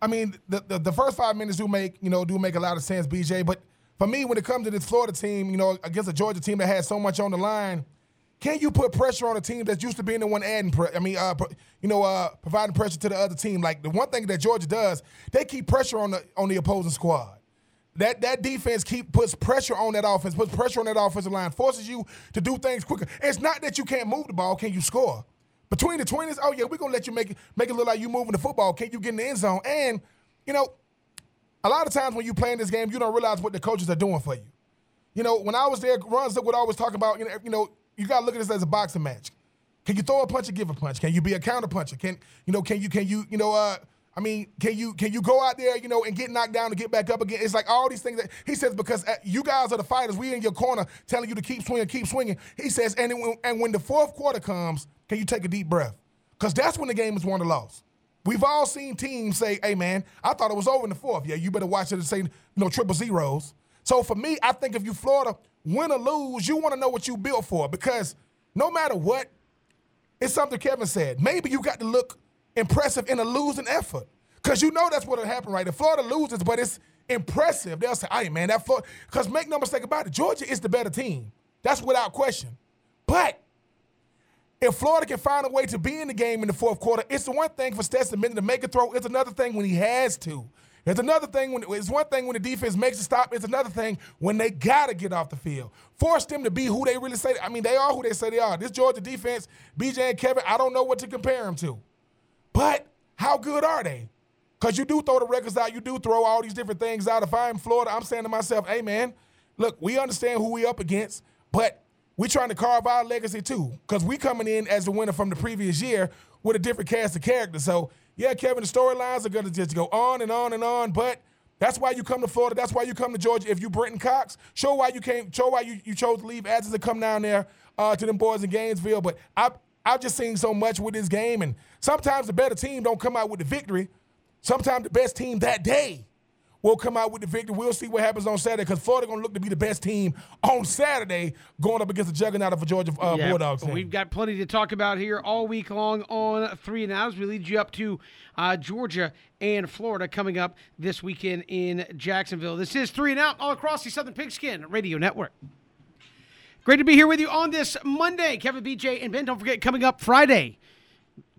[SPEAKER 3] I mean, the, the, the first five minutes do make, you know, do make a lot of sense, BJ, but – for me, when it comes to this Florida team, you know, against a Georgia team that has so much on the line, can you put pressure on a team that's used to being the one adding? Pre- I mean, uh, you know, uh, providing pressure to the other team. Like the one thing that Georgia does, they keep pressure on the on the opposing squad. That that defense keep puts pressure on that offense, puts pressure on that offensive line, forces you to do things quicker. It's not that you can't move the ball, can you score? Between the twenties, oh yeah, we're gonna let you make it make it look like you moving the football. Can you get in the end zone? And you know, a lot of times when you play in this game, you don't realize what the coaches are doing for you. You know, when I was there, Runs would always talk about, you know, you know, you gotta look at this as a boxing match. Can you throw a punch or give a punch? Can you be a counter puncher? Can you know? Can you can you you know? Uh, I mean, can you can you go out there, you know, and get knocked down and get back up again? It's like all these things that he says because uh, you guys are the fighters. We in your corner telling you to keep swinging, keep swinging. He says, and it, and when the fourth quarter comes, can you take a deep breath? Because that's when the game is won or lost. We've all seen teams say, hey, man, I thought it was over in the fourth. Yeah, you better watch it and say, you know, triple zeros. So for me, I think if you Florida win or lose, you want to know what you built for because no matter what, it's something Kevin said. Maybe you got to look impressive in a losing effort because you know that's what'll happen, right? If Florida loses, but it's impressive, they'll say, hey, man, that Florida, because make no mistake about it, Georgia is the better team. That's without question. But if Florida can find a way to be in the game in the fourth quarter, it's the one thing for Stetson Bennett to make a throw. It's another thing when he has to. It's another thing when it's one thing when the defense makes a stop. It's another thing when they gotta get off the field. Force them to be who they really say. I mean, they are who they say they are. This Georgia defense, BJ and Kevin, I don't know what to compare them to. But how good are they? Because you do throw the records out, you do throw all these different things out. If I'm Florida, I'm saying to myself, hey man, look, we understand who we up against, but we're trying to carve our legacy too, because we coming in as the winner from the previous year with a different cast of characters. So yeah, Kevin, the storylines are gonna just go on and on and on, but that's why you come to Florida. That's why you come to Georgia. If you Brenton Cox, show why you came, show why you, you chose to leave Athens to come down there uh, to them boys in Gainesville. But I I've just seen so much with this game, and sometimes the better team don't come out with the victory. Sometimes the best team that day will come out with the victory. We'll see what happens on Saturday because Florida going to look to be the best team on Saturday going up against the juggernaut of a Georgia uh, yeah, Bulldogs. Team.
[SPEAKER 1] We've got plenty to talk about here all week long on three and outs. We lead you up to uh, Georgia and Florida coming up this weekend in Jacksonville. This is three and out all across the Southern Pigskin Radio Network. Great to be here with you on this Monday. Kevin, BJ, and Ben. Don't forget, coming up Friday,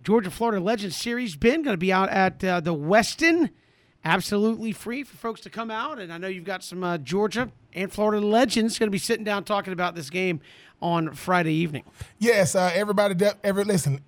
[SPEAKER 1] Georgia Florida Legends Series. Ben going to be out at uh, the Westin absolutely free for folks to come out. And I know you've got some uh, Georgia and Florida legends going to be sitting down talking about this game on Friday evening.
[SPEAKER 3] Yes, uh, everybody, every listen.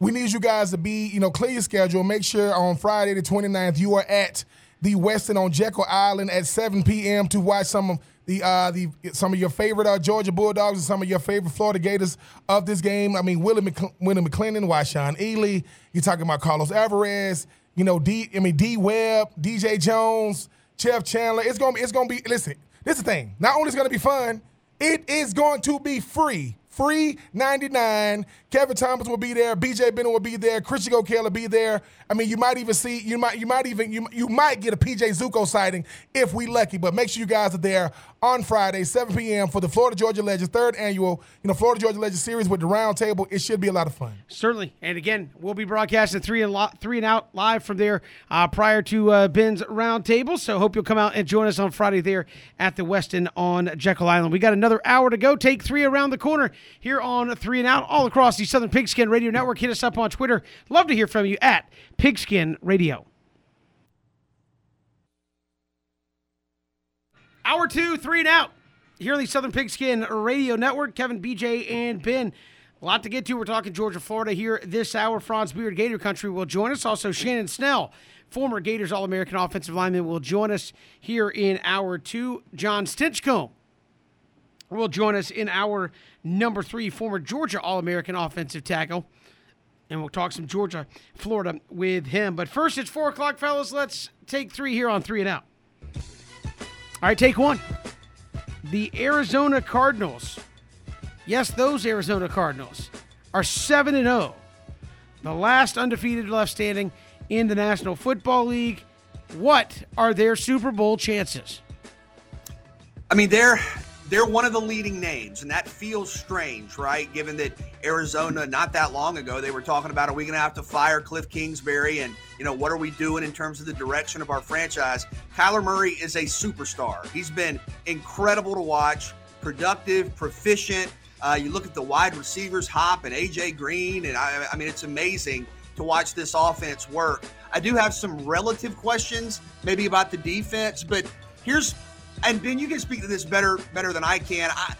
[SPEAKER 3] We need you guys to be, you know, clear your schedule. Make sure on Friday the 29th you are at the Westin on Jekyll Island at 7 p.m. to watch some of the uh, the some of your favorite uh, Georgia Bulldogs and some of your favorite Florida Gators of this game. I mean, Willie, McC- Willie McClendon, Wyshawn Ealy. You're talking about Carlos Alvarez you know, D I mean D Webb, DJ Jones, Jeff Chandler. It's gonna be it's gonna be listen, this is the thing. Not only is it gonna be fun, it is going to be free free 99. Kevin Thomas will be there. BJ Bennett will be there. Christian O'Kale will be there. I mean, you might even see, you might, you might even, you, you might get a PJ Zuko sighting if we lucky. But make sure you guys are there on Friday, 7 p.m. for the Florida Georgia Legends third annual, you know, Florida Georgia Legends series with the round table. It should be a lot of fun.
[SPEAKER 1] Certainly. And again, we'll be broadcasting three and lo- three and out live from there uh, prior to uh, Ben's roundtable. So hope you'll come out and join us on Friday there at the Westin on Jekyll Island. We got another hour to go. Take three around the corner here on three and out all across the Southern Pigskin Radio Network. Hit us up on Twitter. Love to hear from you at Pigskin Radio. Hour two, three and out. Here on the Southern Pigskin Radio Network, Kevin, BJ, and Ben. A lot to get to. We're talking Georgia, Florida here this hour. Franz Beard, Gator Country, will join us. Also, Shannon Snell, former Gators All American offensive lineman, will join us here in hour two. John Stinchcomb will join us in hour number three, former Georgia All American offensive tackle. And we'll talk some Georgia, Florida with him. But first, it's four o'clock, fellas. Let's take three here on three and out. All right, take one. The Arizona Cardinals, yes, those Arizona Cardinals, are 7 and 0. The last undefeated left standing in the National Football League. What are their Super Bowl chances?
[SPEAKER 2] I mean, they're they're one of the leading names, and that feels strange, right? Given that Arizona, not that long ago, they were talking about are we going to have to fire Cliff Kingsbury, and you know what are we doing in terms of the direction of our franchise? Kyler Murray is a superstar. He's been incredible to watch, productive, proficient. Uh, you look at the wide receivers, Hop and AJ Green, and I, I mean it's amazing to watch this offense work. I do have some relative questions, maybe about the defense, but here's and Ben, you can speak to this better better than I can. I,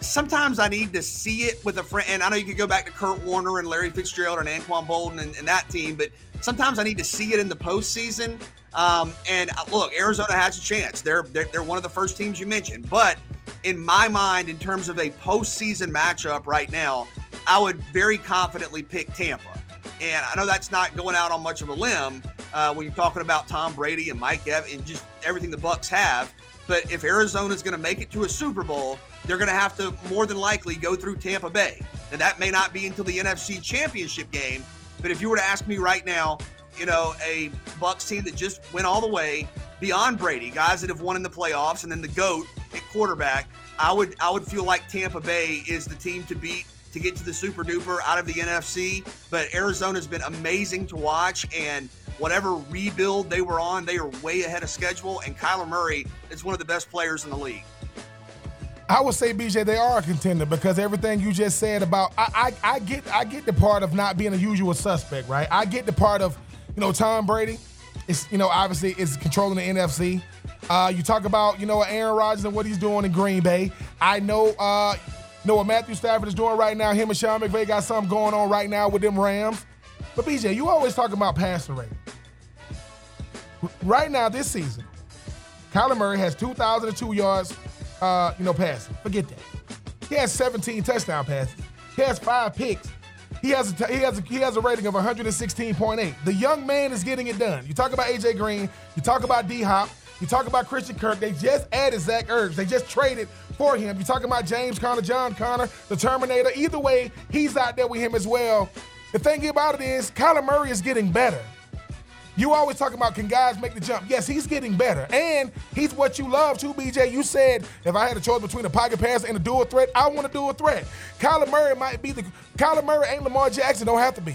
[SPEAKER 2] sometimes I need to see it with a friend, and I know you could go back to Kurt Warner and Larry Fitzgerald and Anquan Boldin and, and that team, but sometimes I need to see it in the postseason. Um, and uh, look, Arizona has a chance. They're, they're they're one of the first teams you mentioned, but in my mind, in terms of a postseason matchup right now, I would very confidently pick Tampa. And I know that's not going out on much of a limb uh, when you're talking about Tom Brady and Mike Evans and just everything the Bucs have. But if Arizona is going to make it to a Super Bowl, they're going to have to more than likely go through Tampa Bay. And that may not be until the NFC Championship game. But if you were to ask me right now, you know, a Bucs team that just went all the way beyond Brady, guys that have won in the playoffs, and then the GOAT at quarterback, I would I would feel like Tampa Bay is the team to beat to get to the super duper out of the NFC. But Arizona's been amazing to watch and whatever rebuild they were on, they are way ahead of schedule. And Kyler Murray is one of the best players in the league.
[SPEAKER 3] I would say, BJ, they are a contender because everything you just said about I, I, I get I get the part of not being a usual suspect, right? I get the part of, you know, Tom Brady. It's you know, obviously is controlling the NFC. Uh, you talk about, you know, Aaron Rodgers and what he's doing in Green Bay. I know uh know what Matthew Stafford is doing right now. Him and Sean McVay got something going on right now with them Rams. But BJ, you always talk about passing rate. Right now, this season, Kyler Murray has 2,002 yards, uh, you know, passing. Forget that. He has 17 touchdown passes. He has five picks. He has a, he has a, he has a rating of 116.8. The young man is getting it done. You talk about AJ Green. You talk about D Hop. You talk about Christian Kirk. They just added Zach Ertz. They just traded for him. You talk about James Conner, John Connor, the Terminator. Either way, he's out there with him as well. The thing about it is, Kyler Murray is getting better. You always talk about can guys make the jump? Yes, he's getting better. And he's what you love too, BJ. You said if I had a choice between a pocket pass and a dual threat, I want a dual threat. Kyler Murray might be the Kyler Murray ain't Lamar Jackson, don't have to be.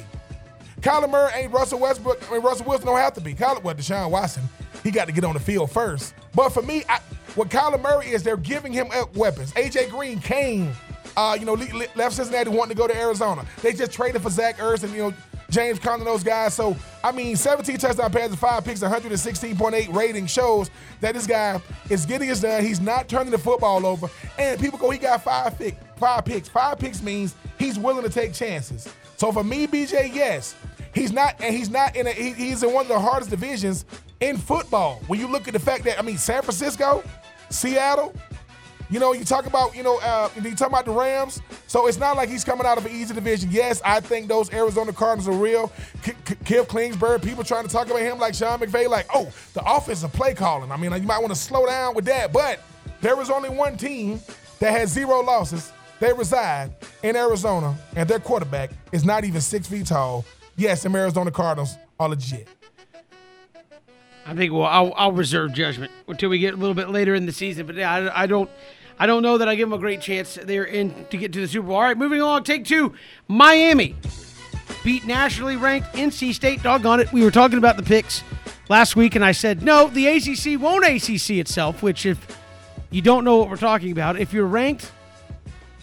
[SPEAKER 3] Kyler Murray ain't Russell Westbrook, I mean Russell Wilson don't have to be. Kyler, well, Deshaun Watson, he got to get on the field first. But for me, I, what Kyler Murray is, they're giving him weapons. AJ Green came uh, you know, left Cincinnati wanting to go to Arizona. They just traded for Zach Ertz and, you know, James Conner, those guys. So, I mean, 17 touchdown passes, five picks, 116.8 rating shows that this guy is getting his done. He's not turning the football over. And people go, he got five, pick, five picks. Five picks means he's willing to take chances. So for me, BJ, yes, he's not, and he's not in a, he, he's in one of the hardest divisions in football. When you look at the fact that, I mean, San Francisco, Seattle, you know, you talk about, you know, uh, you talk about the Rams. So it's not like he's coming out of an easy division. Yes, I think those Arizona Cardinals are real. K- K- Cliff Kingsbury, people trying to talk about him like Sean McVay, like, oh, the offensive play calling. I mean, you might want to slow down with that. But there was only one team that had zero losses They reside in Arizona, and their quarterback is not even six feet tall. Yes, the Arizona Cardinals are legit.
[SPEAKER 1] I think well, I'll, I'll reserve judgment until we get a little bit later in the season. But I, I don't, I don't know that I give them a great chance there in to get to the Super Bowl. All right, moving along. Take two. Miami beat nationally ranked NC State. Doggone it, we were talking about the picks last week, and I said no, the ACC won't ACC itself. Which, if you don't know what we're talking about, if you're ranked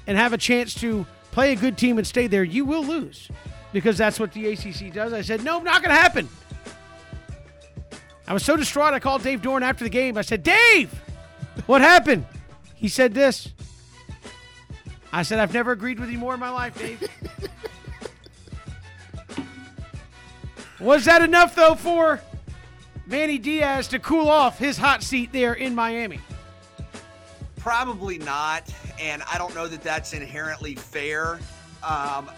[SPEAKER 1] and have a chance to play a good team and stay there, you will lose because that's what the ACC does. I said no, not going to happen. I was so distraught. I called Dave Dorn after the game. I said, Dave, what happened? He said this. I said, I've never agreed with you more in my life, Dave. Was that enough, though, for Manny Diaz to cool off his hot seat there in Miami?
[SPEAKER 2] Probably not, and I don't know that that's inherently fair. Um,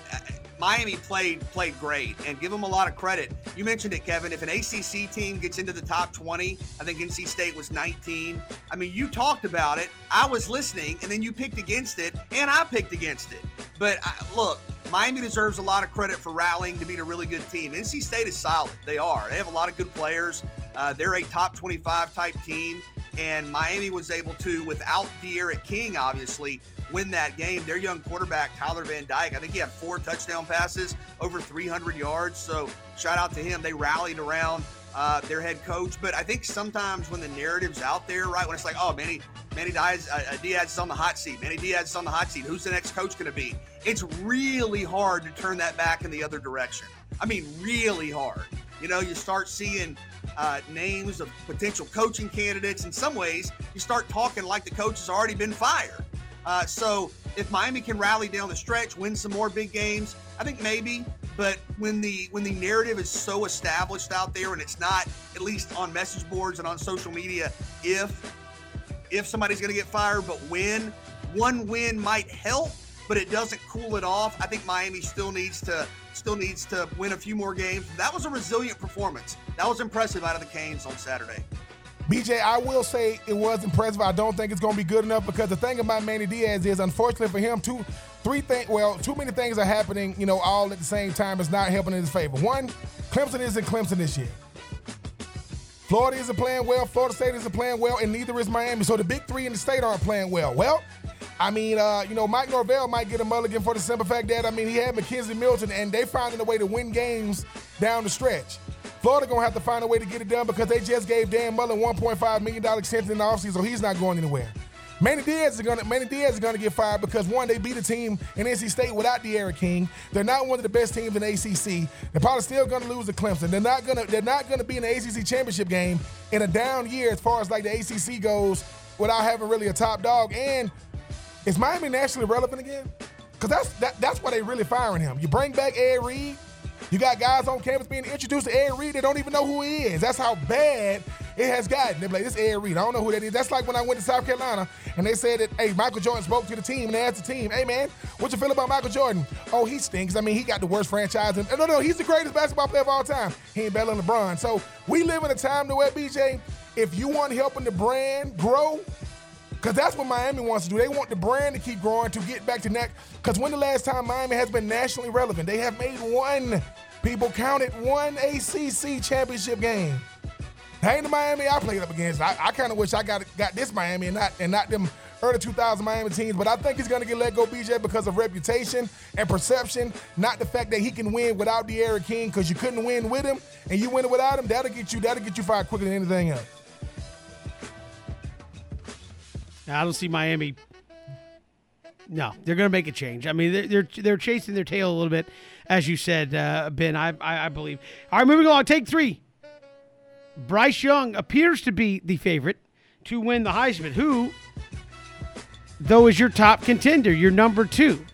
[SPEAKER 2] Miami played played great, and give them a lot of credit. You mentioned it, Kevin. If an ACC team gets into the top 20, I think NC State was 19. I mean, you talked about it. I was listening, and then you picked against it, and I picked against it. But I, look, Miami deserves a lot of credit for rallying to beat a really good team. NC State is solid. They are. They have a lot of good players. Uh, they're a top 25 type team, and Miami was able to, without D'Eriq King, obviously, win that game. Their young quarterback, Tyler Van Dyke, I think he had four touchdown passes, over 300 yards. So shout out to him. They rallied around uh, their head coach. But I think sometimes when the narrative's out there, right, when it's like, oh, Manny, Manny Diaz, uh, uh Diaz is on the hot seat. Manny Diaz is on the hot seat. Who's the next coach going to be? It's really hard to turn that back in the other direction. I mean, really hard. You know, you start seeing uh, names of potential coaching candidates. In some ways, you start talking like the coach has already been fired. Uh, so if Miami can rally down the stretch, win some more big games, I think maybe. But when the when the narrative is so established out there, and it's not at least on message boards and on social media, if if somebody's going to get fired, but when one win might help, but it doesn't cool it off. I think Miami still needs to still needs to win a few more games. That was a resilient performance. That was impressive out of the Canes on Saturday.
[SPEAKER 3] BJ, I will say it was impressive. I don't think it's going to be good enough because the thing about Manny Diaz is, unfortunately for him, two, three things. Well, too many things are happening. You know, all at the same time. It's not helping in his favor. One, Clemson isn't Clemson this year. Florida isn't playing well. Florida State isn't playing well, and neither is Miami. So the big three in the state aren't playing well. Well, I mean, uh, you know, Mike Norvell might get a mulligan for the simple fact that I mean he had McKenzie Milton, and they finding a way to win games down the stretch. Florida gonna have to find a way to get it done because they just gave Dan Mullen 1.5 million dollar extension in the offseason, so he's not going anywhere. Manny Diaz is gonna Manny Diaz is gonna get fired because one, they beat a team in NC State without D'Eriq King. They're not one of the best teams in the ACC. They're probably still gonna lose to Clemson. They're not gonna they're not gonna be in the ACC championship game in a down year as far as like the ACC goes without having really a top dog. And is Miami nationally relevant again? Because that's that, that's why they really firing him. You bring back Ed Reed. You got guys on campus being introduced to Ed Reed. They don't even know who he is. That's how bad it has gotten. They're like, this Ed Reed. I don't know who that is. That's like when I went to South Carolina and they said that, hey, Michael Jordan spoke to the team and they asked the team, hey, man, what you feel about Michael Jordan? Oh, he stinks. I mean, he got the worst franchise. And, no, no, he's the greatest basketball player of all time. He ain't better than LeBron. So we live in a time to where, BJ, if you want helping the brand grow, because that's what Miami wants to do. They want the brand to keep growing to get back to next. Because when the last time Miami has been nationally relevant? They have made one People counted one ACC championship game. ain't the Miami I played up against. I, I kind of wish I got got this Miami and not and not them early 2000 Miami teams. But I think he's going to get let go, BJ, because of reputation and perception, not the fact that he can win without D'Eriq King. Because you couldn't win with him, and you win without him. That'll get you. That'll get you fired quicker than anything else.
[SPEAKER 1] I don't see Miami. No, they're going to make a change. I mean, they're, they're they're chasing their tail a little bit as you said, uh, Ben. I, I, I believe. All right, moving along. Take three. Bryce Young appears to be the favorite to win the Heisman. Who, though, is your top contender? Your number two.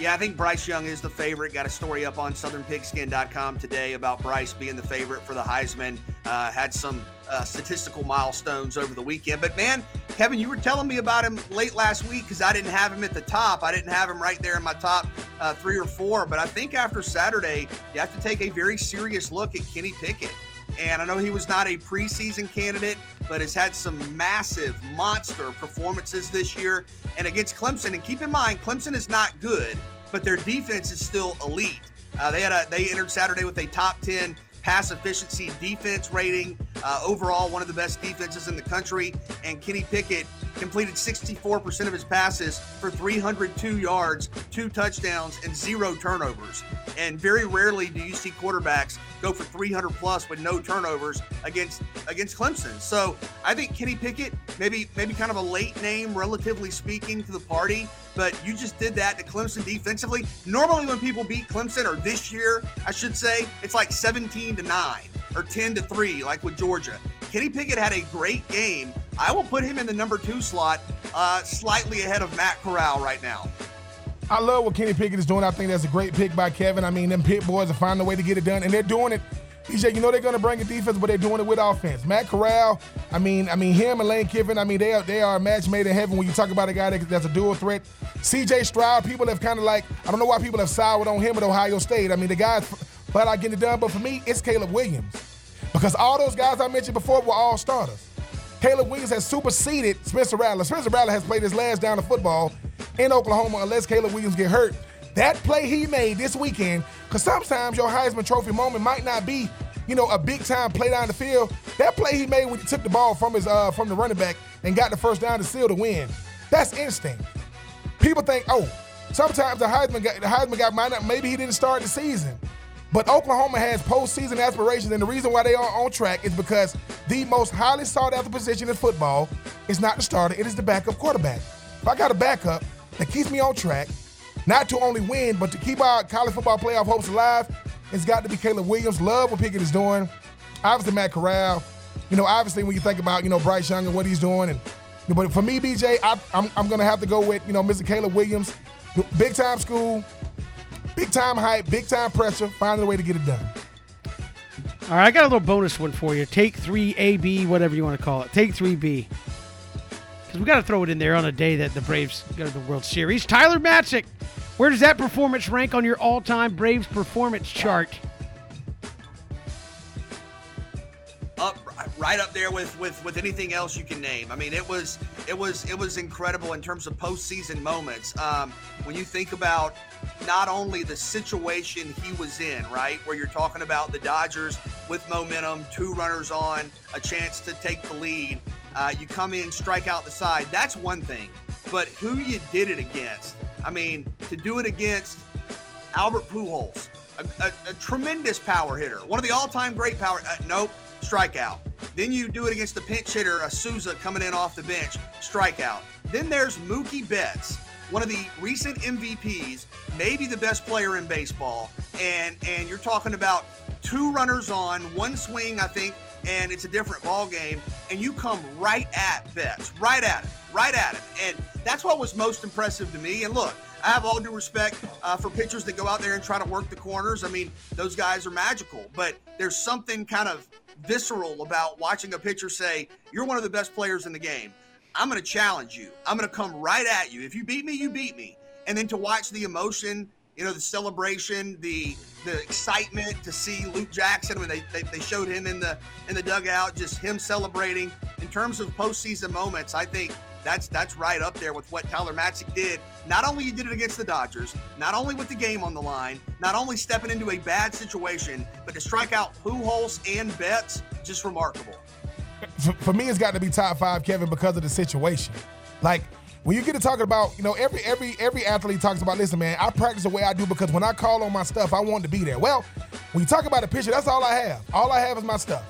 [SPEAKER 2] Yeah, I think Bryce Young is the favorite. Got a story up on SouthernPigskin.com today about Bryce being the favorite for the Heisman. Uh, had some uh, statistical milestones over the weekend. But man, Kevin, you were telling me about him late last week because I didn't have him at the top. I didn't have him right there in my top uh, three or four. But I think after Saturday, you have to take a very serious look at Kenny Pickett. And I know he was not a preseason candidate, but has had some massive monster performances this year. And against Clemson, and keep in mind, Clemson is not good, but their defense is still elite. Uh, they had a they entered Saturday with a top 10 pass efficiency defense rating. Uh, overall, one of the best defenses in the country. And Kenny Pickett completed 64% of his passes for 302 yards, two touchdowns, and zero turnovers. And very rarely do you see quarterbacks go for 300 plus with no turnovers against against Clemson. So I think Kenny Pickett, maybe maybe kind of a late name, relatively speaking, to the party. But you just did that to Clemson defensively. Normally, when people beat Clemson, or this year, I should say, it's like 17 to 9 or 10 to 3, like with Georgia. Kenny Pickett had a great game. I will put him in the number two slot, uh, slightly ahead of Matt Corral right now.
[SPEAKER 3] I love what Kenny Pickett is doing. I think that's a great pick by Kevin. I mean, them pit boys are finding a way to get it done, and they're doing it. DJ, you know they're going to bring a defense, but they're doing it with offense. Matt Corral, I mean, I mean him and Lane Kiffin. I mean, they are they are a match made in heaven when you talk about a guy that, that's a dual threat. C.J. Stroud, people have kind of like I don't know why people have soured on him at Ohio State. I mean, the guys flat I get it done, but for me, it's Caleb Williams because all those guys I mentioned before were all starters. Caleb Williams has superseded Spencer Rattler. Spencer Rattler has played his last down of football in Oklahoma unless Caleb Williams get hurt. That play he made this weekend, because sometimes your Heisman Trophy moment might not be, you know, a big time play down the field. That play he made when he took the ball from his uh, from the running back and got the first down to seal the win. That's instinct. People think, oh, sometimes the Heisman guy, the Heisman guy might not, maybe he didn't start the season. But Oklahoma has postseason aspirations, and the reason why they are on track is because the most highly sought after position in football is not the starter, it is the backup quarterback. If I got a backup that keeps me on track, not to only win, but to keep our college football playoff hopes alive, it's got to be Caleb Williams. Love what Pickett is doing. Obviously, Matt Corral. You know, obviously, when you think about, you know, Bryce Young and what he's doing. and But for me, BJ, I, I'm, I'm going to have to go with, you know, Mr. Caleb Williams. Big time school, big time hype, big time pressure, finding a way to get it done.
[SPEAKER 1] All right, I got a little bonus one for you. Take three AB, whatever you want to call it. Take three B. Because we got to throw it in there on a day that the Braves go to the World Series. Tyler Matzek, where does that performance rank on your all-time Braves performance chart?
[SPEAKER 2] Right up there with with with anything else you can name. I mean, it was it was it was incredible in terms of postseason moments. Um, when you think about not only the situation he was in, right, where you're talking about the Dodgers with momentum, two runners on, a chance to take the lead. Uh, you come in, strike out the side. That's one thing. But who you did it against? I mean, to do it against Albert Pujols, a, a, a tremendous power hitter, one of the all-time great power. Uh, nope, strikeout. Then you do it against the pinch hitter, a Souza coming in off the bench, strikeout. Then there's Mookie Betts, one of the recent MVPs, maybe the best player in baseball, and and you're talking about two runners on, one swing, I think, and it's a different ball game, and you come right at Betts, right at him, right at him, and that's what was most impressive to me. And look, I have all due respect uh, for pitchers that go out there and try to work the corners. I mean, those guys are magical, but there's something kind of visceral about watching a pitcher say, "You're one of the best players in the game." I'm going to challenge you. I'm going to come right at you. If you beat me, you beat me. And then to watch the emotion, you know, the celebration, the the excitement to see Luke Jackson when they, they, they showed him in the in the dugout, just him celebrating. In terms of postseason moments, I think that's that's right up there with what Tyler Matzek did. Not only you did it against the Dodgers, not only with the game on the line, not only stepping into a bad situation, but to strike out Pujols and Betts, just remarkable
[SPEAKER 3] for, for me, it's got to be top five, Kevin, because of the situation. Like when you get to talking about, you know, every every every athlete talks about, listen, man, I practice the way I do because when I call on my stuff, I want to be there. Well, when you talk about a pitcher, that's all I have. All I have is my stuff.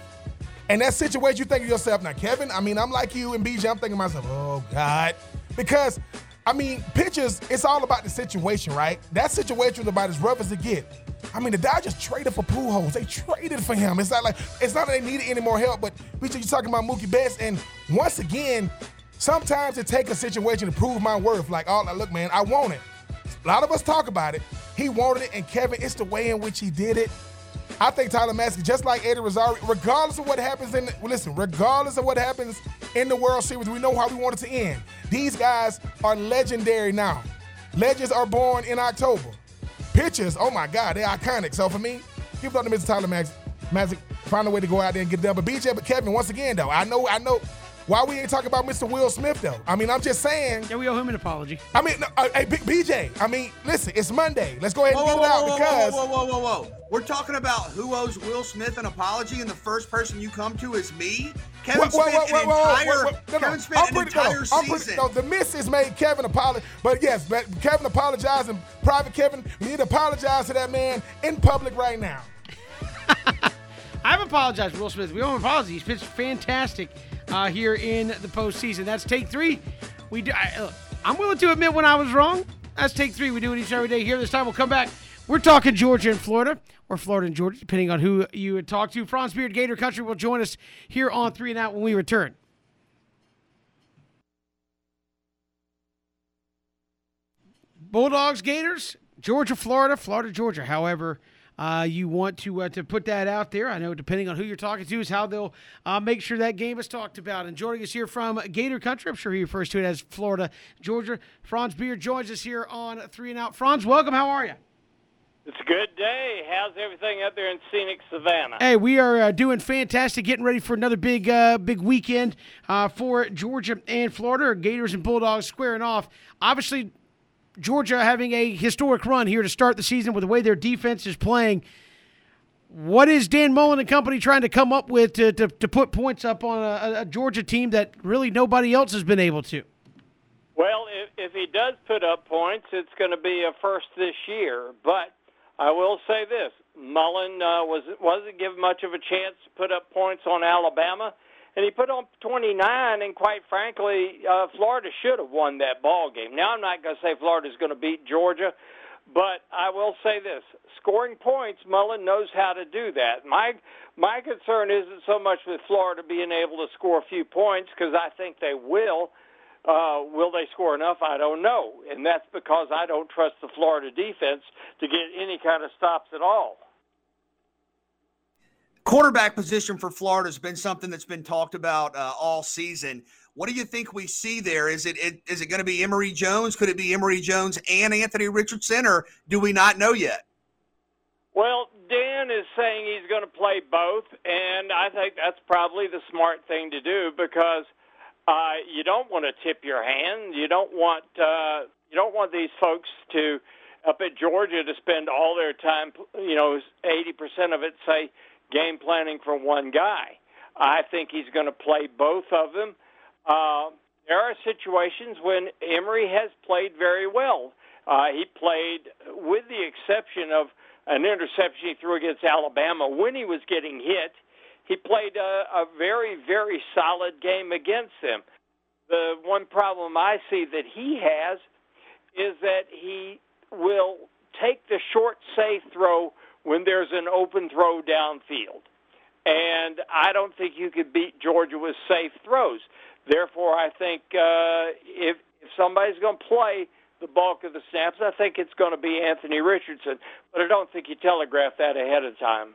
[SPEAKER 3] And that situation, you think to yourself, now, Kevin, I mean, I'm like you and BJ, I'm thinking to myself, oh God. Because I mean, pitchers, it's all about the situation, right? That situation is about as rough as it get. I mean, the Dodgers traded for Pujols. They traded for him. It's not like it's not that they needed any more help, but BJ, you're talking about Mookie Betts, and once again, sometimes it takes a situation to prove my worth. Like, oh, look, man, I want it. A lot of us talk about it. He wanted it, and Kevin, it's the way in which he did it. I think Tyler Matzek, just like Eddie Rosario, regardless of what happens in, the, listen, regardless of what happens in the World Series, we know how we want it to end. These guys are legendary now. Legends are born in October. Pitchers, oh my God, they're iconic. So for me, give it up to Mr. Tyler Magic find a way to go out there and get done. But BJ, but Kevin, once again though, I know, I know. Why we ain't talking about Mr. Will Smith though? I mean, I'm just saying.
[SPEAKER 1] Yeah, we owe him an apology.
[SPEAKER 3] I mean, no, uh, hey, B- BJ. I mean, listen, it's Monday. Let's go ahead and
[SPEAKER 2] Whoa,
[SPEAKER 3] get
[SPEAKER 2] whoa,
[SPEAKER 3] it out
[SPEAKER 2] whoa, whoa,
[SPEAKER 3] because
[SPEAKER 2] whoa, whoa, whoa, whoa, whoa! We're talking about who owes Will Smith an apology, and the first person you come to is me. Kevin
[SPEAKER 3] Wait, wait,
[SPEAKER 2] spent
[SPEAKER 3] wait,
[SPEAKER 2] an
[SPEAKER 3] wait, wait,
[SPEAKER 2] entire
[SPEAKER 3] wait, wait. No, no.
[SPEAKER 2] Kevin spent an
[SPEAKER 3] pretty- no,
[SPEAKER 2] entire
[SPEAKER 3] I'm pretty-
[SPEAKER 2] season.
[SPEAKER 3] no, the missus made Kevin apologize, but yes, but Kevin apologized in private. Kevin, you need to apologize to that man in public right now. [LAUGHS]
[SPEAKER 1] I've apologized, Will Smith. We owe him an apology. He's pitched fantastic uh, here in the postseason. That's take three. We do. I, look, I'm willing to admit when I was wrong. That's take three. We do it each and every day here. This time we'll come back. We're talking Georgia and Florida, or Florida and Georgia, depending on who you would talk to. Franz Beard Gator Country will join us here on Three and Out when we return. Bulldogs, Gators, Georgia, Florida, Florida, Georgia. However, uh, you want to uh, to put that out there. I know depending on who you're talking to is how they'll uh, make sure that game is talked about. And joining us here from Gator Country, I'm sure he refers to it as Florida, Georgia. Franz Beard joins us here on Three and Out. Franz, welcome. How are you?
[SPEAKER 5] It's a good day. How's everything up there in scenic Savannah?
[SPEAKER 1] Hey, we are uh, doing fantastic, getting ready for another big uh, big weekend uh, for Georgia and Florida. Gators and Bulldogs squaring off. Obviously, Georgia having a historic run here to start the season with the way their defense is playing. What is Dan Mullen and company trying to come up with to, to, to put points up on a, a Georgia team that really nobody else has been able to?
[SPEAKER 5] Well, if, if he does put up points, it's going to be a first this year. But I will say this: Mullen uh, was wasn't given much of a chance to put up points on Alabama, and he put on 29. And quite frankly, uh, Florida should have won that ball game. Now, I'm not going to say Florida's going to beat Georgia, but I will say this: scoring points, Mullen knows how to do that. My my concern isn't so much with Florida being able to score a few points because I think they will. Uh, will they score enough? I don't know, and that's because I don't trust the Florida defense to get any kind of stops at all.
[SPEAKER 2] Quarterback position for Florida has been something that's been talked about uh, all season. What do you think we see there? Is it, it is it going to be Emory Jones? Could it be Emory Jones and Anthony Richardson, or do we not know yet?
[SPEAKER 5] Well, Dan is saying he's going to play both, and I think that's probably the smart thing to do because uh, you don't want to tip your hand. You don't want uh, you don't want these folks to up at Georgia to spend all their time, you know, eighty percent of it, say, game planning for one guy. I think he's going to play both of them. Uh, there are situations when Emory has played very well. Uh, he played, with the exception of an interception he threw against Alabama when he was getting hit. He played a, a very, very solid game against them. The one problem I see that he has is that he will take the short, safe throw when there's an open throw downfield. And I don't think you could beat Georgia with safe throws. Therefore, I think uh, if, if somebody's going to play the bulk of the snaps, I think it's going to be Anthony Richardson. But I don't think you telegraph that ahead of time.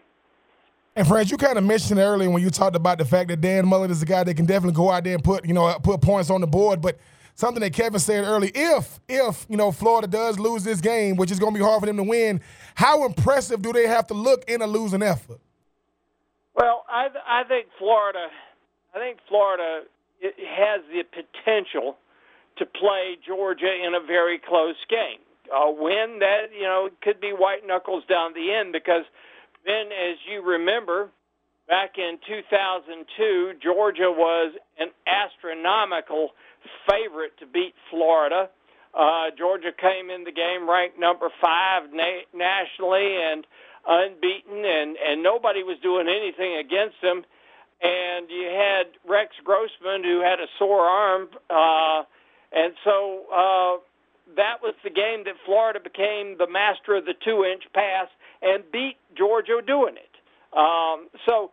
[SPEAKER 3] And Fred, you kind of mentioned earlier when you talked about the fact that Dan Mullen is a guy that can definitely go out there and put, you know, put points on the board. But something that Kevin said earlier, if if you know Florida does lose this game, which is going to be hard for them to win, how impressive do they have to look in a losing effort?
[SPEAKER 5] Well, I I think Florida, I think Florida has the potential to play Georgia in a very close game. A win that you know could be white knuckles down the end because then, as you remember, back in 2002, Georgia was an astronomical favorite to beat Florida. Uh, Georgia came in the game ranked number five na- nationally and unbeaten, and, and nobody was doing anything against them. And you had Rex Grossman, who had a sore arm, uh, and so uh, that was the game that Florida became the master of the two-inch pass and beat Georgia doing it. Um, so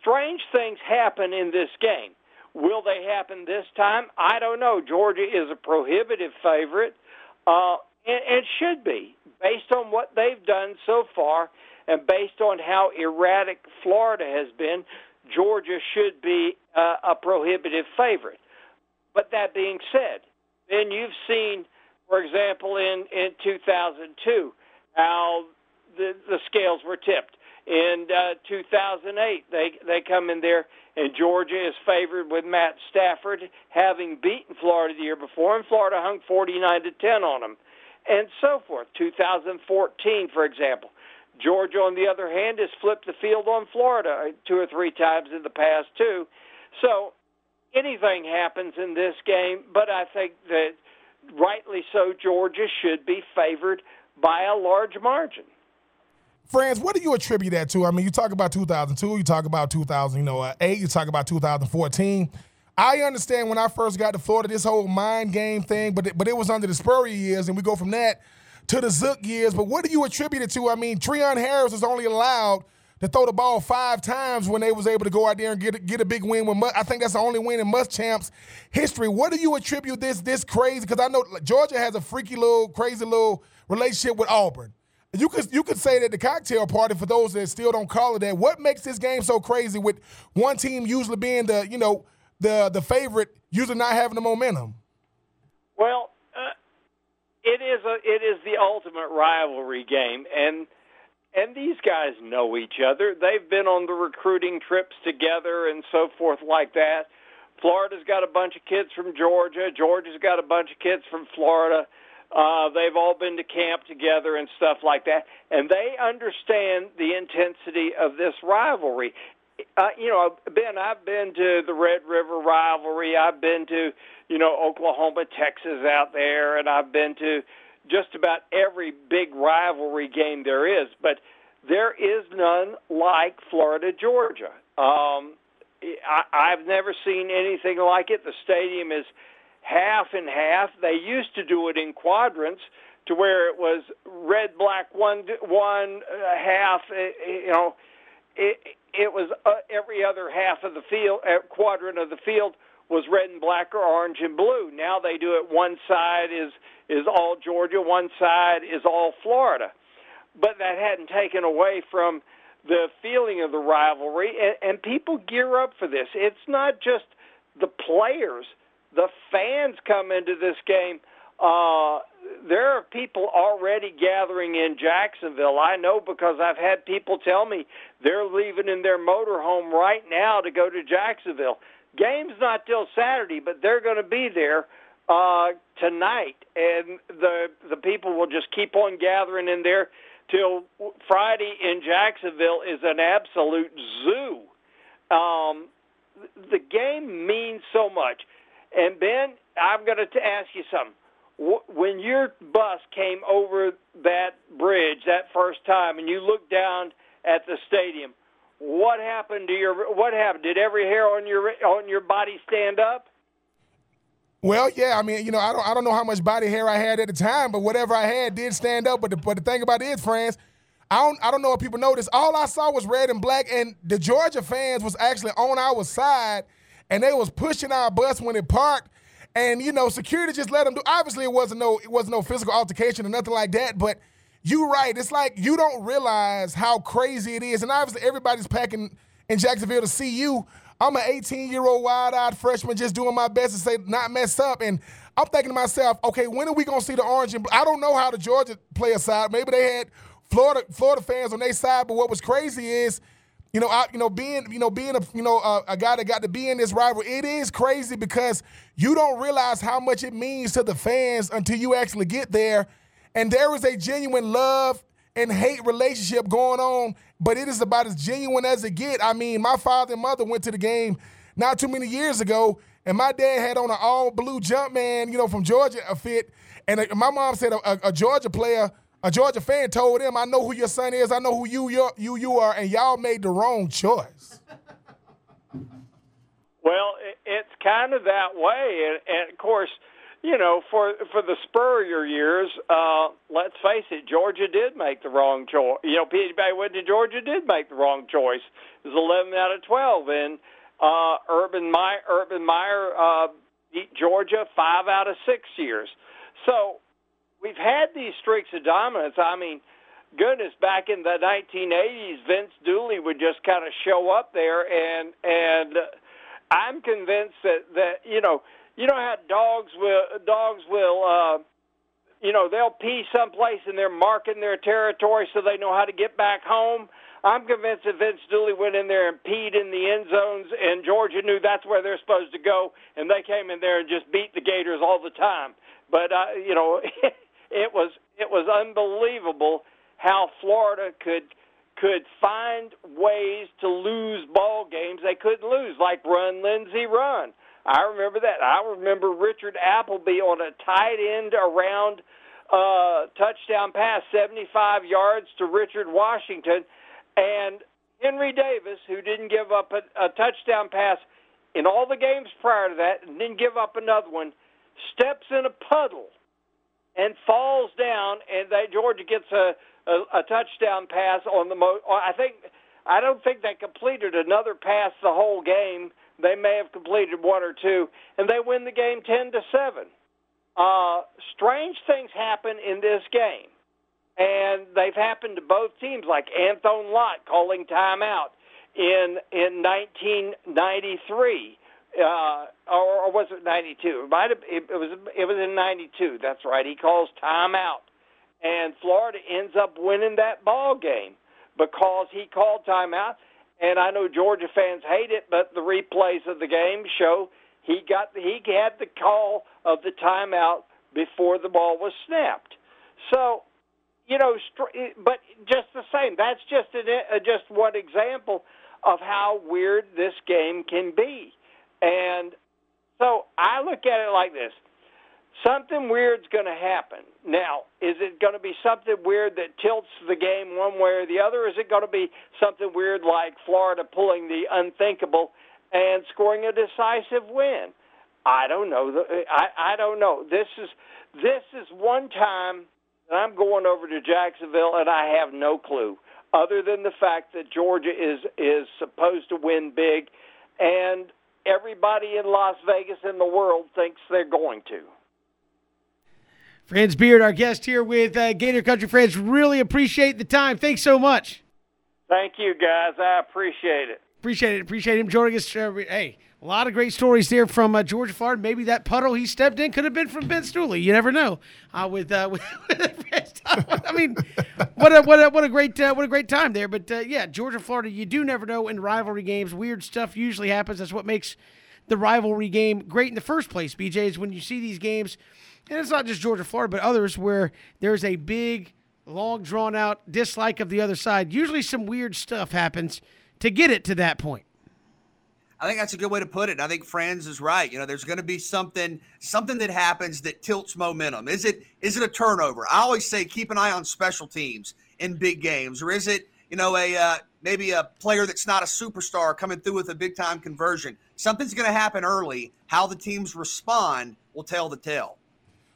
[SPEAKER 5] strange things happen in this game. Will they happen this time? I don't know. Georgia is a prohibitive favorite, uh, and, and should be based on what they've done so far, and based on how erratic Florida has been. Georgia should be uh, a prohibitive favorite. But that being said, then you've seen, for example, in in 2002, how the the scales were tipped. In uh, 2008. They they come in there, and Georgia is favored with Matt Stafford having beaten Florida the year before, and Florida hung 49 to 10 on them, and so forth. 2014, for example. Georgia, on the other hand, has flipped the field on Florida two or three times in the past, too. So anything happens in this game, but I think that rightly so, Georgia should be favored by a large margin.
[SPEAKER 3] Franz, what do you attribute that to? I mean, you talk about 2002, you talk about 2008, you know, uh, eight, you talk about 2014. I understand when I first got to Florida, this whole mind game thing, but it, but it was under the Spurrier years, and we go from that to the Zook years. But what do you attribute it to? I mean, Treon Harris was only allowed to throw the ball five times when they was able to go out there and get get a big win with. I think that's the only win in Muschamp's history. What do you attribute this this crazy? Because I know Georgia has a freaky little crazy little relationship with Auburn. You could you could say that the cocktail party for those that still don't call it that. What makes this game so crazy with one team usually being the you know the the favorite, usually not having the momentum?
[SPEAKER 5] Well, uh, it is a it is the ultimate rivalry game, and and these guys know each other. They've been on the recruiting trips together and so forth like that. Florida's got a bunch of kids from Georgia. Georgia's got a bunch of kids from Florida. Uh, they've all been to camp together and stuff like that, and they understand the intensity of this rivalry. Uh, you know, Ben, I've been to the Red River rivalry. I've been to, you know, Oklahoma, Texas out there, and I've been to just about every big rivalry game there is, but there is none like Florida Georgia. Um, I, I've never seen anything like it. The stadium is half and half. They used to do it in quadrants to where it was red black one one uh, half. Uh, you know, it it was uh, every other half of the field uh, quadrant of the field was red and black or orange and blue. Now they do it one side is is all Georgia, one side is all Florida. But that hadn't taken away from the feeling of the rivalry, and, and people gear up for this. It's not just the players, the fans come into this game. Uh, there are people already gathering in Jacksonville. I know because I've had people tell me they're leaving in their motorhome right now to go to Jacksonville. Game's not till Saturday, but they're going to be there uh, tonight, and the the people will just keep on gathering in there till Friday in Jacksonville is an absolute zoo. Um, the game means so much, and Ben, I'm going to ask you something. When your bus came over that bridge that first time, and you looked down at the stadium, what happened to your what happened? Did every hair on your on your body stand up?
[SPEAKER 3] Well, yeah, I mean, you know, I don't, I don't know how much body hair I had at the time, but whatever I had did stand up. But the, but the thing about it is, friends, I don't, I don't know if people noticed. All I saw was red and black, and the Georgia fans was actually on our side, and they was pushing our bus when it parked, and you know, security just let them do. Obviously, it wasn't no, it wasn't no physical altercation or nothing like that, but. You right. It's like you don't realize how crazy it is, and obviously everybody's packing in Jacksonville to see you. I'm an 18 year old wide eyed freshman just doing my best to say not mess up. And I'm thinking to myself, okay, when are we gonna see the orange and I don't know how the Georgia player side. Maybe they had Florida Florida fans on their side, but what was crazy is, you know, I, you know, being you know being a you know a, a guy that got to be in this rival, it is crazy because you don't realize how much it means to the fans until you actually get there, and there is a genuine love and hate relationship going on, but it is about as genuine as it get. I mean, my father and mother went to the game not too many years ago, and my dad had on an all blue jump man, you know, from Georgia a fit, and uh, my mom said a, a, Georgia player, a Georgia fan told him, "I know who your son is. I know who you you you are, and y'all made the wrong choice."
[SPEAKER 5] Well, it's kind of that way, and, and of course you know, for for the Spurrier years, uh, let's face it, Georgia did make the wrong choice. You know, Peter went to Georgia did make the wrong choice. It was 11 out of 12, and uh, Urban Meyer, Urban Meyer uh, beat Georgia five out of six years. So we've had these streaks of dominance. I mean, goodness, back in the 1980s, Vince Dooley would just kind of show up there, and and I'm convinced that that you know you know how dogs will dogs will uh, you know they'll pee someplace and they're marking their territory so they know how to get back home. I'm convinced that Vince Dooley went in there and peed in the end zones, and Georgia knew that's where they're supposed to go, and they came in there and just beat the Gators all the time. But uh, you know, [LAUGHS] it was it was unbelievable how Florida could could find ways to lose ball games they couldn't lose, like run Lindsey run. I remember that. I remember Richard Appleby on a tight end around uh, touchdown pass, 75 yards to Richard Washington, and Henry Davis, who didn't give up a, a touchdown pass in all the games prior to that, and didn't give up another one, steps in a puddle and falls down, and they, Georgia gets a, a, a touchdown pass on the. Mo- I think I don't think they completed another pass the whole game. They may have completed one or two, and they win the game ten to seven. Uh, strange things happen in this game, and they've happened to both teams. Like Anthony Lott calling timeout in in 1993 uh, or, or was it '92? It might have. It, it was. It was in '92. That's right. He calls timeout, and Florida ends up winning that ball game because he called timeout. And I know Georgia fans hate it, but the replays of the game show he got he had the call of the timeout before the ball was snapped. So, you know, but just the same, that's just an, uh, just one example of how weird this game can be. And so I look at it like this something weird's going to happen. Now, is it going to be something weird that tilts the game one way or the other? Is it going to be something weird like Florida pulling the unthinkable and scoring a decisive win? I don't know. I, I don't know. This is this is one time that I'm going over to Jacksonville and I have no clue, other than the fact that Georgia is is supposed to win big, and everybody in Las Vegas in the world thinks they're going to.
[SPEAKER 1] Franz Beard, our guest here with uh, Gator Country Friends, really appreciate the time. Thanks so much.
[SPEAKER 5] Thank you, guys. I appreciate it.
[SPEAKER 1] Appreciate it. Appreciate him joining us. Hey, a lot of great stories there from uh, Georgia Florida. Maybe that puddle he stepped in could have been from Ben Dooley. You never know. Uh, with, uh, [LAUGHS] with I mean, what a what a what a great uh, what a great time there. But uh, yeah, Georgia Florida. You do never know in rivalry games. Weird stuff usually happens. That's what makes the rivalry game great in the first place. BJ is when you see these games, and it's not just Georgia Florida, but others where there's a big, long drawn out dislike of the other side. Usually, some weird stuff happens to get it to that point.
[SPEAKER 2] I think that's a good way to put it. I think Franz is right. You know, there's going to be something something that happens that tilts momentum. Is it is it a turnover? I always say keep an eye on special teams in big games, or is it you know a uh, maybe a player that's not a superstar coming through with a big time conversion? Something's going to happen early. How the teams respond will tell the tale.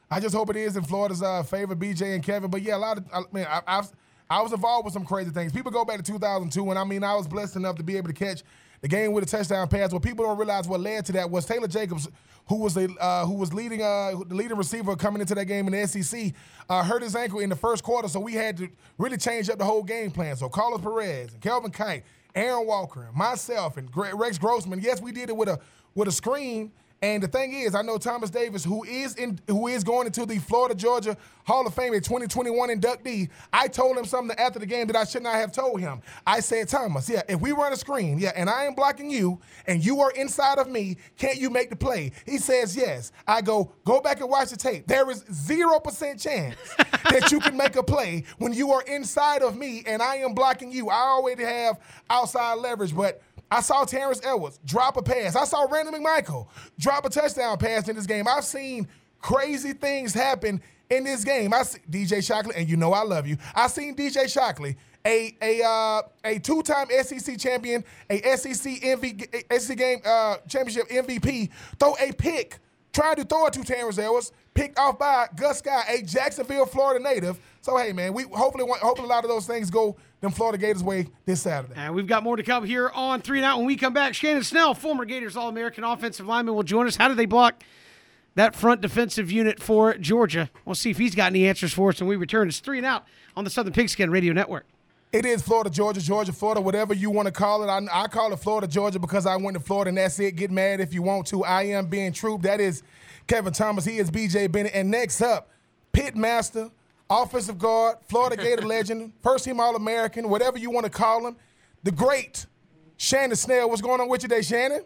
[SPEAKER 3] I just hope it is in Florida's uh, favor, BJ and Kevin. But yeah, a lot of I mean, I, I've I was involved with some crazy things. People go back to 2002, and I mean, I was blessed enough to be able to catch the game with a touchdown pass. What people don't realize what led to that was Taylor Jacobs, who was the uh, who was leading uh, the leading receiver coming into that game in the SEC, uh, hurt his ankle in the first quarter, so we had to really change up the whole game plan. So Carlos Perez and Kelvin Kight, Aaron Walker, and myself and Rex Grossman. Yes, we did it with a with a screen and the thing is, I know Thomas Davis, who is in, who is going into the Florida Georgia Hall of Fame in 2021 inductee. I told him something after the game that I should not have told him. I said, Thomas, yeah, if we run a screen, yeah, and I am blocking you, and you are inside of me, can't you make the play? He says yes. I go, go back and watch the tape. There is zero percent chance [LAUGHS] that you can make a play when you are inside of me and I am blocking you. I already have outside leverage, but I saw Terrence Edwards drop a pass. I saw Randy McMichael drop a touchdown pass in this game. I've seen crazy things happen in this game. I see DJ Shockley, and you know I love you. I seen DJ Shockley, a a uh, a two-time SEC champion, a SEC MV, SEC game uh, championship MVP, throw a pick, trying to throw it to Terrence Edwards, picked off by Gus Scott, a Jacksonville, Florida native. So hey, man, we hopefully want, hopefully a lot of those things go them Florida Gators way this Saturday.
[SPEAKER 1] And we've got more to come here on Three and Out. When we come back, Shannon Snell, former Gators All American offensive lineman, will join us. How do they block that front defensive unit for Georgia? We'll see if he's got any answers for us when we return. It's Three and Out on the Southern Pigskin Radio Network.
[SPEAKER 3] It is Florida, Georgia, Georgia, Florida, whatever you want to call it. I, I call it Florida, Georgia because I went to Florida and that's it. Get mad if you want to. I am being true. That is Kevin Thomas. He is BJ Bennett. And next up, Pitmaster offensive guard, Florida Gator legend, first team All American, whatever you want to call him, the great Shannon Snell. What's going on with you today, Shannon?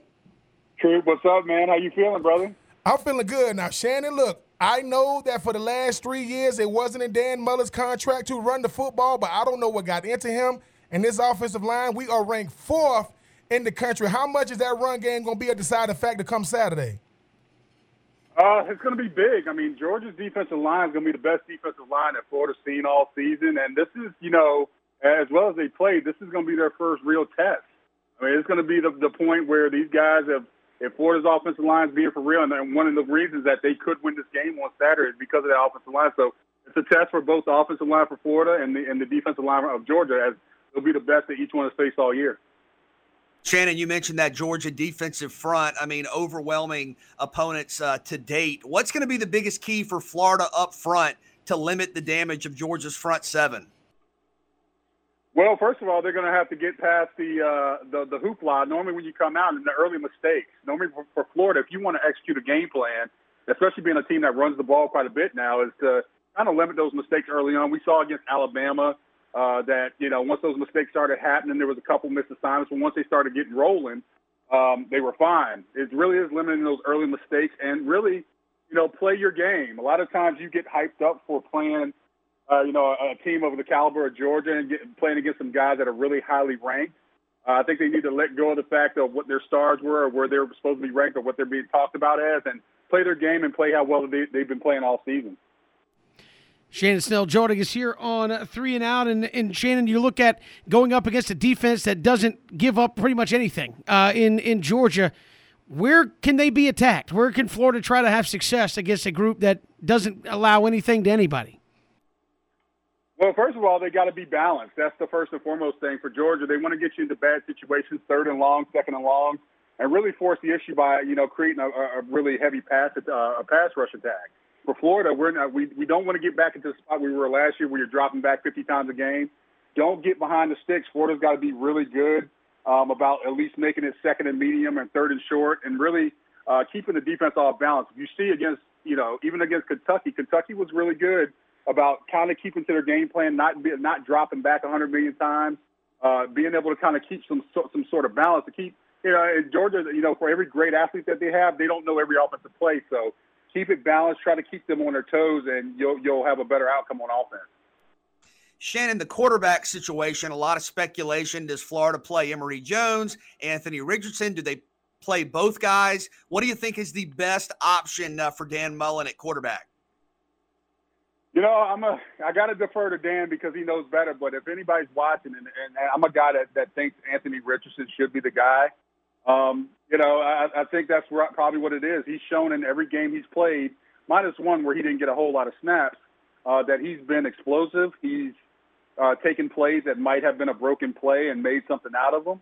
[SPEAKER 6] True. What's up, man? How you feeling, brother?
[SPEAKER 3] I'm feeling good. Now, Shannon, look, I know that for the last three years it wasn't in Dan Mullen's contract to run the football, but I don't know what got into him and this offensive line. We are ranked fourth in the country. How much is that run game going to be a deciding factor come Saturday?
[SPEAKER 6] Uh, it's going to be big. I mean, Georgia's defensive line is going to be the best defensive line that Florida's seen all season, and this is, you know, as well as they played, this is going to be their first real test. I mean, it's going to be the, the point where these guys have, if Florida's offensive line is being for real, and one of the reasons that they could win this game on Saturday is because of the offensive line. So it's a test for both the offensive line for Florida and the and the defensive line of Georgia, as they'll be the best that each one has faced all year.
[SPEAKER 2] Shannon, you mentioned that Georgia defensive front. I mean, overwhelming opponents uh, to date. What's going to be the biggest key for Florida up front to limit the damage of Georgia's front seven?
[SPEAKER 6] Well, first of all, they're going to have to get past the uh, the the hoopla. Normally, when you come out in the early mistakes, normally for, for Florida, if you want to execute a game plan, especially being a team that runs the ball quite a bit now, is to kind of limit those mistakes early on. We saw against Alabama uh, that you know once those mistakes started happening, there was a couple missed assignments, but once they started getting rolling, um, they were fine. It really is limiting those early mistakes and really, you know, play your game. A lot of times you get hyped up for playing, uh, you know, a, a team of the caliber of Georgia and get, playing against some guys that are really highly ranked. Uh, I think they need to let go of the fact of what their stars were or where they were supposed to be ranked or what they're being talked about as, and play their game and play how well they, they've been playing all season.
[SPEAKER 1] Shannon Snell joining us here on Three and Out. And, and Shannon, you look at going up against a defense that doesn't give up pretty much anything uh, in, in Georgia. Where can they be attacked? Where can Florida try to have success against a group that doesn't allow anything to anybody?
[SPEAKER 6] Well, first of all, they got to be balanced. That's the first and foremost thing for Georgia. They want to get you into bad situations, third and long, second and long, and really force the issue by you know creating a, a really heavy pass uh, a pass rush attack for Florida, we're not, we, we don't want to get back into the spot we were last year where you're dropping back 50 times a game. Don't get behind the sticks. Florida's got to be really good um, about at least making it second and medium and third and short and really uh, keeping the defense off balance. You see against, you know, even against Kentucky, Kentucky was really good about kind of keeping to their game plan, not be, not dropping back 100 million times, uh, being able to kind of keep some some sort of balance to keep. You know, in Georgia, you know, for every great athlete that they have, they don't know every offensive play. So keep it balanced, try to keep them on their toes, and you'll you'll have a better outcome on offense.
[SPEAKER 2] Shannon, the quarterback situation, a lot of speculation. Does Florida play Emory Jones, Anthony Richardson? Do they play both guys? What do you think is the best option uh, for Dan Mullen at quarterback?
[SPEAKER 6] You know, I'm a I got to defer to Dan because he knows better. But if anybody's watching, and, and I'm a guy that, that thinks Anthony Richardson should be the guy. Um, you know, I, I think that's probably what it is. He's shown in every game he's played, minus one where he didn't get a whole lot of snaps, uh, that he's been explosive. He's uh, taken plays that might have been a broken play and made something out of them.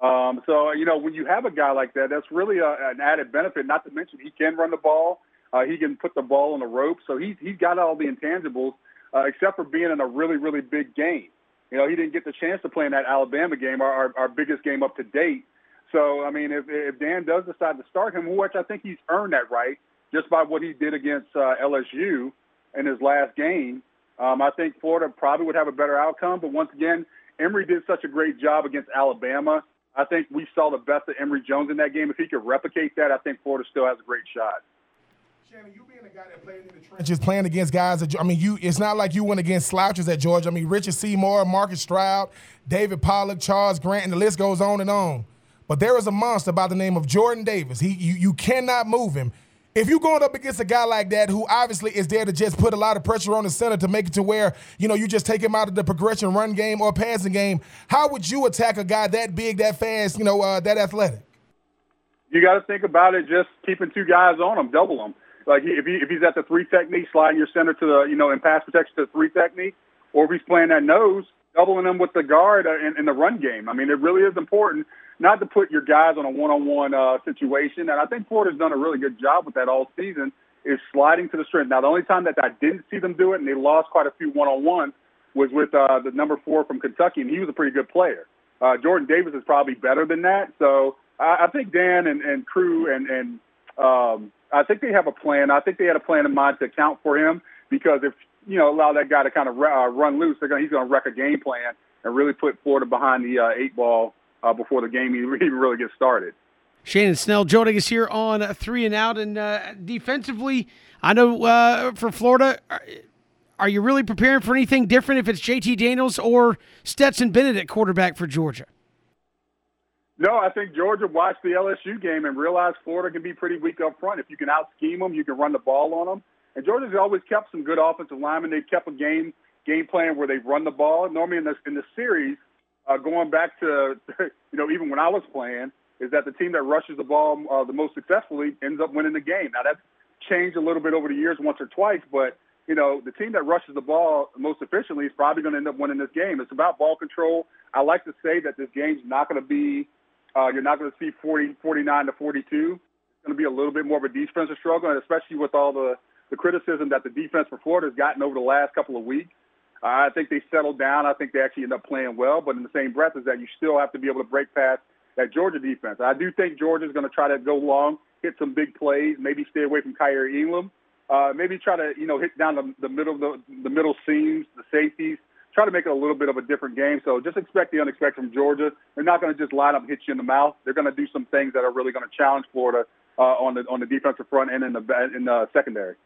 [SPEAKER 6] Um, so, you know, when you have a guy like that, that's really a, an added benefit. Not to mention he can run the ball. Uh, he can put the ball on the rope. So he's, he's got all the intangibles, uh, except for being in a really, really big game. You know, he didn't get the chance to play in that Alabama game, our, our, our biggest game up to date. So, I mean, if, if Dan does decide to start him, which I think he's earned that right just by what he did against uh, LSU in his last game, um, I think Florida probably would have a better outcome. But once again, Emory did such a great job against Alabama. I think we saw the best of Emory Jones in that game. If he could replicate that, I think Florida still has a great shot.
[SPEAKER 3] Shannon, you being a guy that played in the trenches, just playing against guys that I mean, you it's not like you went against slouches at Georgia. I mean, Richard Seymour, Marcus Stroud, David Pollack, Charles Grant, and the list goes on and on. But there is a monster by the name of Jordan Davis. He you, you cannot move him. If you're going up against a guy like that who obviously is there to just put a lot of pressure on the center to make it to where, you know, you just take him out of the progression run game or passing game, how would you attack a guy that big, that fast, you know, uh, that athletic?
[SPEAKER 6] You got to think about it just keeping two guys on him, double him. Like if, he, if he's at the three technique, sliding your center to the, you know, in pass protection to the three technique, or if he's playing that nose, doubling him with the guard in, in the run game. I mean, it really is important not to put your guys on a one-on-one uh, situation. And I think Florida's done a really good job with that all season. Is sliding to the strength. Now, the only time that I didn't see them do it, and they lost quite a few one-on-ones, was with uh, the number four from Kentucky, and he was a pretty good player. Uh, Jordan Davis is probably better than that. So I, I think Dan and, and crew and and um, I think they have a plan. I think they had a plan in mind to account for him because if you know allow that guy to kind of uh, run loose, they're gonna, he's going to wreck a game plan and really put Florida behind the uh, eight ball uh, before the game [LAUGHS] even really gets started.
[SPEAKER 1] Shannon Snell joining us here on three and out, and uh, defensively, I know uh, for Florida. Are, you really preparing for anything different if it's JT Daniels or Stetson Bennett at quarterback for Georgia?
[SPEAKER 6] No, I think Georgia watched the LSU game and realized Florida can be pretty weak up front. If you can out scheme them, you can run the ball on them. And Georgia's always kept some good offensive linemen. They've kept a game game plan where they've run the ball. Normally in the in the series, uh, going back to [LAUGHS] you know even when I was playing, is that the team that rushes the ball uh, the most successfully ends up winning the game. Now that's changed a little bit over the years, once or twice, but you know the team that rushes the ball most efficiently is probably going to end up winning this game. It's about ball control. I like to say that this game's not going to be uh, you're not going to see 40, 49 to 42. It's going to be a little bit more of a defensive struggle, and especially with all the, the criticism that the defense for Florida has gotten over the last couple of weeks. I think they settled down. I think they actually end up playing well, but in the same breath is that you still have to be able to break past that Georgia defense. I do think Georgia's going to try to go long, hit some big plays, maybe stay away from Kaiir Elam, uh, maybe try to you know hit down the, the middle the, the middle seams, the safeties, try to make it a little bit of a different game. So just expect the unexpected from Georgia. They're not going to just line up and hit you in the mouth. They're going to do some things that are really going to challenge Florida uh, on the on the defensive front and in the in the secondary.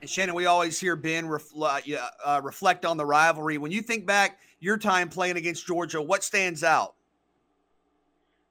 [SPEAKER 2] And Shannon, we always hear Ben refl- uh, uh, reflect on the rivalry. When you think back your time playing against Georgia, what stands out?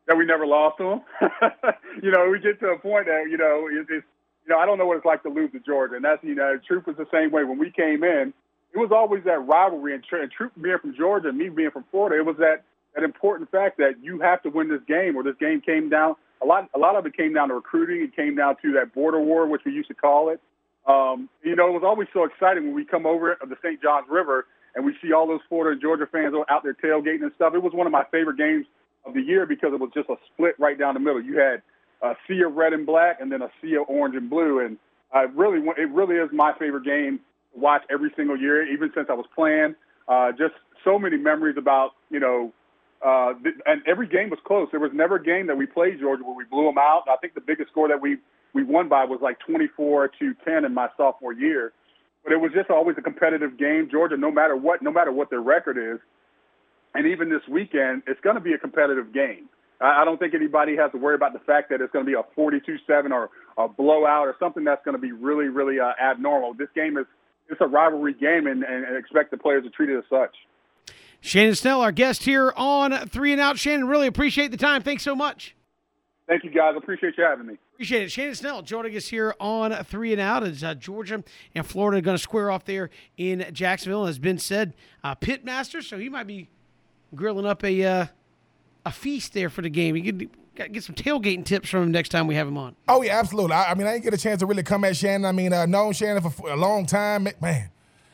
[SPEAKER 6] That we never lost to them. [LAUGHS] you know, we get to a point that you know it's, it's you know I don't know what it's like to lose to Georgia, and that's you know truth was the same way when we came in it was always that rivalry and, and Troupe being from Georgia and me being from Florida. It was that that important fact that you have to win this game, or this game came down. A lot, a lot of it came down to recruiting. It came down to that border war, which we used to call it. Um, you know, it was always so exciting when we come over the St. Johns River and we see all those Florida and Georgia fans out there tailgating and stuff. It was one of my favorite games of the year because it was just a split right down the middle. You had a sea of red and black, and then a sea of orange and blue, and I really, it really is my favorite game to watch every single year, even since I was playing. Uh, just so many memories about, you know, uh, th- and every game was close. There was never a game that we played Georgia where we blew them out. I think the biggest score that we we won by was like 24 to 10 in my sophomore year. But it was just always a competitive game. Georgia, no matter what, no matter what their record is, and even this weekend, it's going to be a competitive game. I don't think anybody has to worry about the fact that it's going to be a 42-7 or a blowout or something that's going to be really, really uh, abnormal. This game is it's a rivalry game and, and, expect the players to treat it as such.
[SPEAKER 1] Shannon Snell, our guest here on Three and Out. Shannon, really appreciate the time. Thanks so much.
[SPEAKER 6] Thank you, guys. Appreciate you having me.
[SPEAKER 1] Appreciate it. Shannon Snell joining us here on Three and Out as uh, Georgia and Florida going to square off there in Jacksonville. As Ben said, uh, pitmaster, so he might be grilling up a uh, a feast there for the game. He could get some tailgating tips from him next time we have him on.
[SPEAKER 3] Oh yeah, absolutely. I, I mean, I didn't get a chance to really come at Shannon. I mean, I've known Shannon for a long time. Man,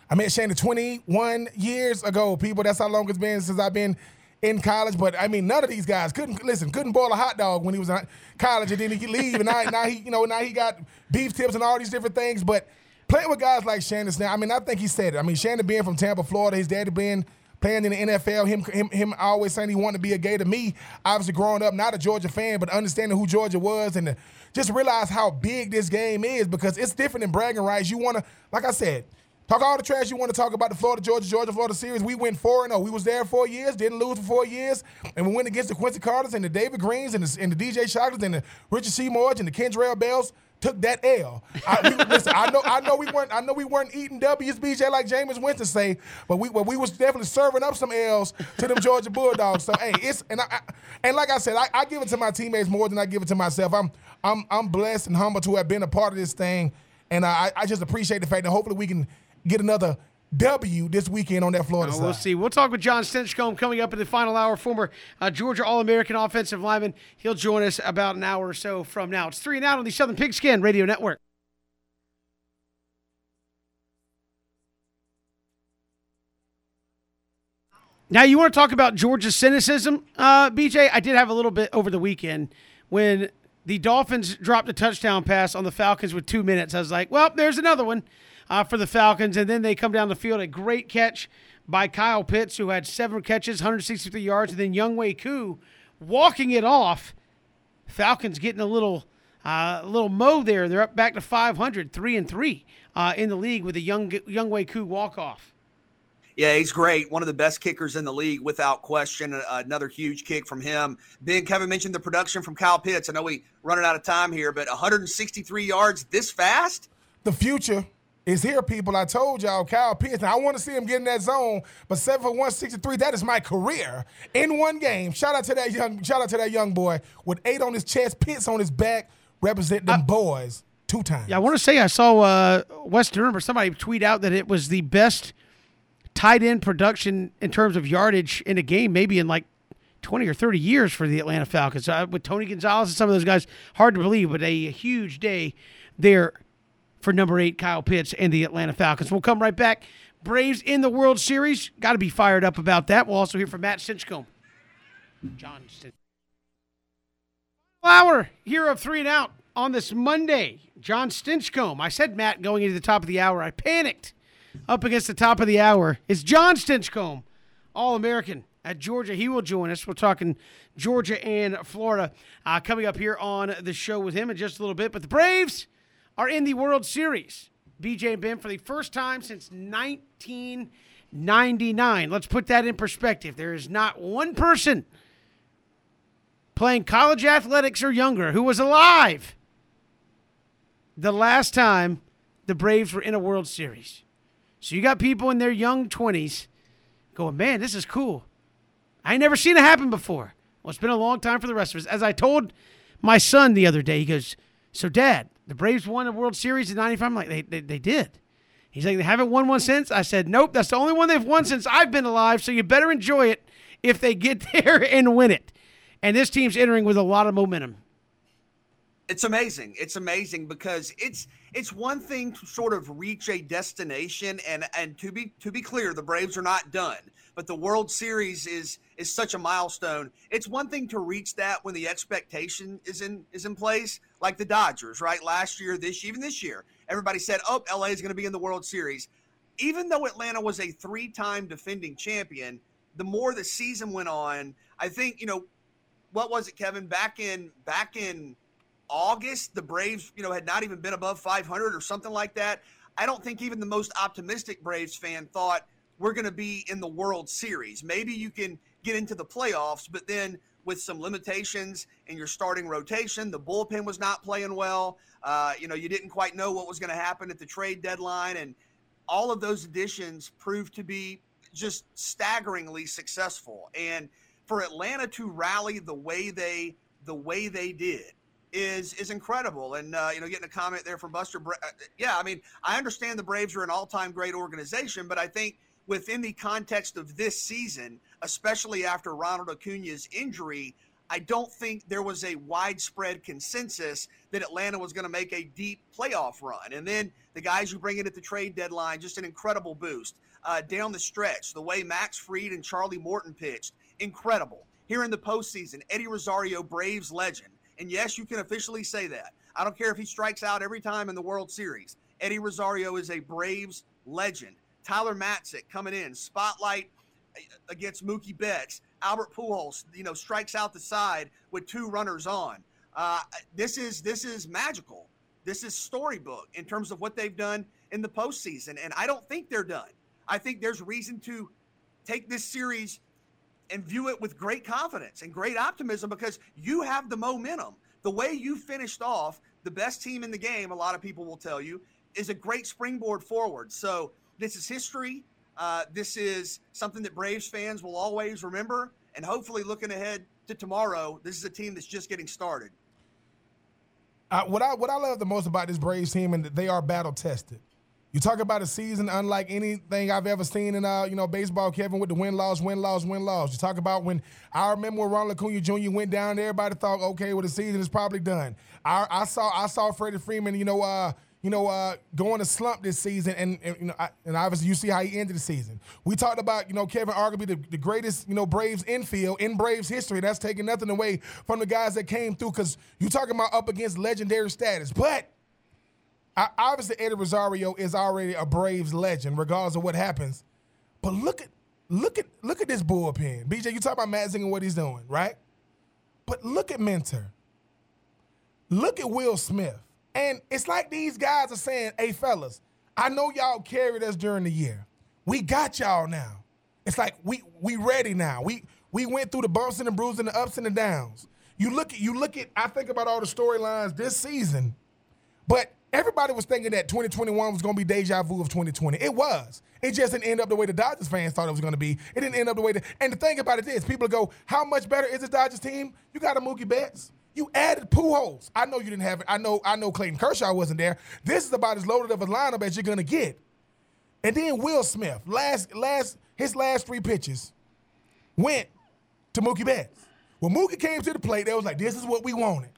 [SPEAKER 3] I met Shannon 21 years ago. People, that's how long it's been since I've been in college. But I mean, none of these guys couldn't listen. Couldn't boil a hot dog when he was in college, and then he leave, and now, [LAUGHS] now he, you know, now he got beef tips and all these different things. But playing with guys like Shannon now, I mean, I think he said it. I mean, Shannon being from Tampa, Florida, his daddy being playing in the NFL, him, him, him always saying he wanted to be a Gator. Me, obviously growing up, not a Georgia fan, but understanding who Georgia was and just realize how big this game is because it's different than bragging rights. You want to, like I said, talk all the trash you want to talk about the Florida, Georgia, Georgia, Florida series. We went 4 0. We was there four years, didn't lose for four years, and we went against the Quincy Carters and the David Greens and the, and the DJ Shocklers and the Richard Seymours and the Kendrell Bells took that L. I, we, [LAUGHS] listen, I know, I know we weren't, I know we weren't eating W's, BJ, like Jameis Winston say, but we, but we was definitely serving up some L's to them Georgia Bulldogs. So hey, it's and I, and like I said, I, I, give it to my teammates more than I give it to myself. I'm, I'm, I'm blessed and humbled to have been a part of this thing, and I, I just appreciate the fact that hopefully we can get another W this weekend on that Florida
[SPEAKER 1] uh,
[SPEAKER 3] side.
[SPEAKER 1] We'll see. We'll talk with John Stinchcomb coming up in the final hour. Former uh, Georgia All American offensive lineman. He'll join us about an hour or so from now. It's three and out on the Southern Pigskin Radio Network. Now, you want to talk about Georgia's cynicism, uh, BJ? I did have a little bit over the weekend when the Dolphins dropped a touchdown pass on the Falcons with two minutes. I was like, well, there's another one uh, for the Falcons. And then they come down the field. A great catch by Kyle Pitts, who had seven catches, 163 yards. And then Younghoe Koo walking it off. Falcons getting a little Uh, a little Mo there. They're up back to 500, three and three uh, in the league with a young Younghoe Koo walk off.
[SPEAKER 2] Yeah, he's great. One of the best kickers in the league, without question. Another huge kick from him. Ben, Kevin mentioned the production from Kyle Pitts. I know we running out of time here, but 163 yards this fast.
[SPEAKER 3] The future is here, people. I told y'all, Kyle Pitts. I want to see him get in that zone, but seven for 163, that is my career in one game. Shout out to that young, shout out to that young boy with eight on his chest, Pitts on his back, represent them uh, boys two times.
[SPEAKER 1] Yeah, I want to say I saw uh, West Durham or somebody tweet out that it was the best tight end production in terms of yardage in a game, maybe in like 20 or 30 years for the Atlanta Falcons. Uh, with Tony Gonzalez and some of those guys, hard to believe, but a huge day there for number eight, Kyle Pitts, and the Atlanta Falcons. We'll come right back. Braves in the World Series. Got to be fired up about that. We'll also hear from Matt Stinchcomb. John Stinchcomb. Flower here of three and out on this Monday. John Stinchcomb. I said Matt going into the top of the hour. I panicked. Up against the top of the hour is John Stinchcomb, All American at Georgia. He will join us. We're talking Georgia and Florida uh, coming up here on the show with him in just a little bit. But the Braves are in the World Series. BJ and Ben for the first time since 1999. Let's put that in perspective. There is not one person playing college athletics or younger who was alive the last time the Braves were in a World Series. So you got people in their young 20s going, man, this is cool. I ain't never seen it happen before. Well, it's been a long time for the rest of us. As I told my son the other day, he goes, So, Dad, the Braves won a World Series in 95. I'm like, they, they, they did. He's like, they haven't won one since. I said, nope, that's the only one they've won since I've been alive. So you better enjoy it if they get [LAUGHS] there and win it. And this team's entering with a lot of momentum.
[SPEAKER 2] It's amazing. It's amazing because it's it's one thing to sort of reach a destination and and to be to be clear, the Braves are not done but the World Series is is such a milestone. It's one thing to reach that when the expectation is in is in place, like the Dodgers, right? Last year, this even this year, everybody said, "Oh, LA is going to be in the World Series." Even though Atlanta was a three-time defending champion, the more the season went on, I think you know what was it, Kevin? Back in back in August, the Braves, you know, had not even been above 500 or something like that. I don't think even the most optimistic Braves fan thought we're going to be in the World Series. Maybe you can get into the playoffs, but then with some limitations in your starting rotation, the bullpen was not playing well. Uh, you know, you didn't quite know what was going to happen at the trade deadline, and all of those additions proved to be just staggeringly successful. And for Atlanta to rally the way they the way they did is is incredible. And uh, you know, getting a comment there from Buster. Bra- uh, yeah, I mean, I understand the Braves are an all time great organization, but I think within the context of this season, especially after Ronald Acuna's injury, I don't think there was a widespread consensus that Atlanta was going to make a deep playoff run. And then the guys you bring in at the trade deadline, just an incredible boost. Uh, down the stretch, the way Max Fried and Charlie Morton pitched, incredible. Here in the postseason, Eddie Rosario, Braves legend. And yes, you can officially say that. I don't care if he strikes out every time in the World Series. Eddie Rosario is a Braves legend. Tyler Matzek coming in, spotlight against Mookie Betts. Albert Pujols, you know, strikes out the side with two runners on. Uh, this is this is magical. This is storybook in terms of what they've done in the postseason, and I don't think they're done. I think there's reason to take this series and view it with great confidence and great optimism because you have the momentum. The way you finished off the best team in the game, a lot of people will tell you, is a great springboard forward. So this is history. Uh, this is something that Braves fans will always remember. And hopefully, looking ahead to tomorrow, this is a team that's just getting started.
[SPEAKER 3] Uh, what I what I love the most about this Braves team and that they are battle tested. You talk about a season unlike anything I've ever seen in uh, you know baseball, Kevin, with the win loss, win loss, win loss. You talk about when I remember when Ronald Acuna Jr. went down everybody thought, okay, well the season is probably done. I, I saw I saw Freddie Freeman, you know, uh, you know, uh, going to slump this season, and, and you know, I, and obviously you see how he ended the season. We talked about, you know, Kevin arguably the, the greatest, you know, Braves infield in Braves history. That's taking nothing away from the guys that came through because you're talking about up against legendary status. But I, obviously Eddie Rosario is already a Braves legend, regardless of what happens. But look at look at look at this bullpen. BJ, you talk about Matt and what he's doing, right? But look at Minter. look at Will Smith. And it's like these guys are saying, hey, fellas, I know y'all carried us during the year. We got y'all now. It's like we we ready now. We we went through the bumps and the bruises and the ups and the downs. You look at you look at I think about all the storylines this season, but everybody was thinking that 2021 was going to be deja vu of 2020. It was. It just didn't end up the way the Dodgers fans thought it was going to be. It didn't end up the way that. And the thing about it is, people go, "How much better is the Dodgers team?" You got a Mookie Betts. You added Pujols. I know you didn't have it. I know. I know Clayton Kershaw wasn't there. This is about as loaded of a lineup as you're going to get. And then Will Smith, last last his last three pitches went to Mookie Betts. When Mookie came to the plate, they was like, "This is what we wanted."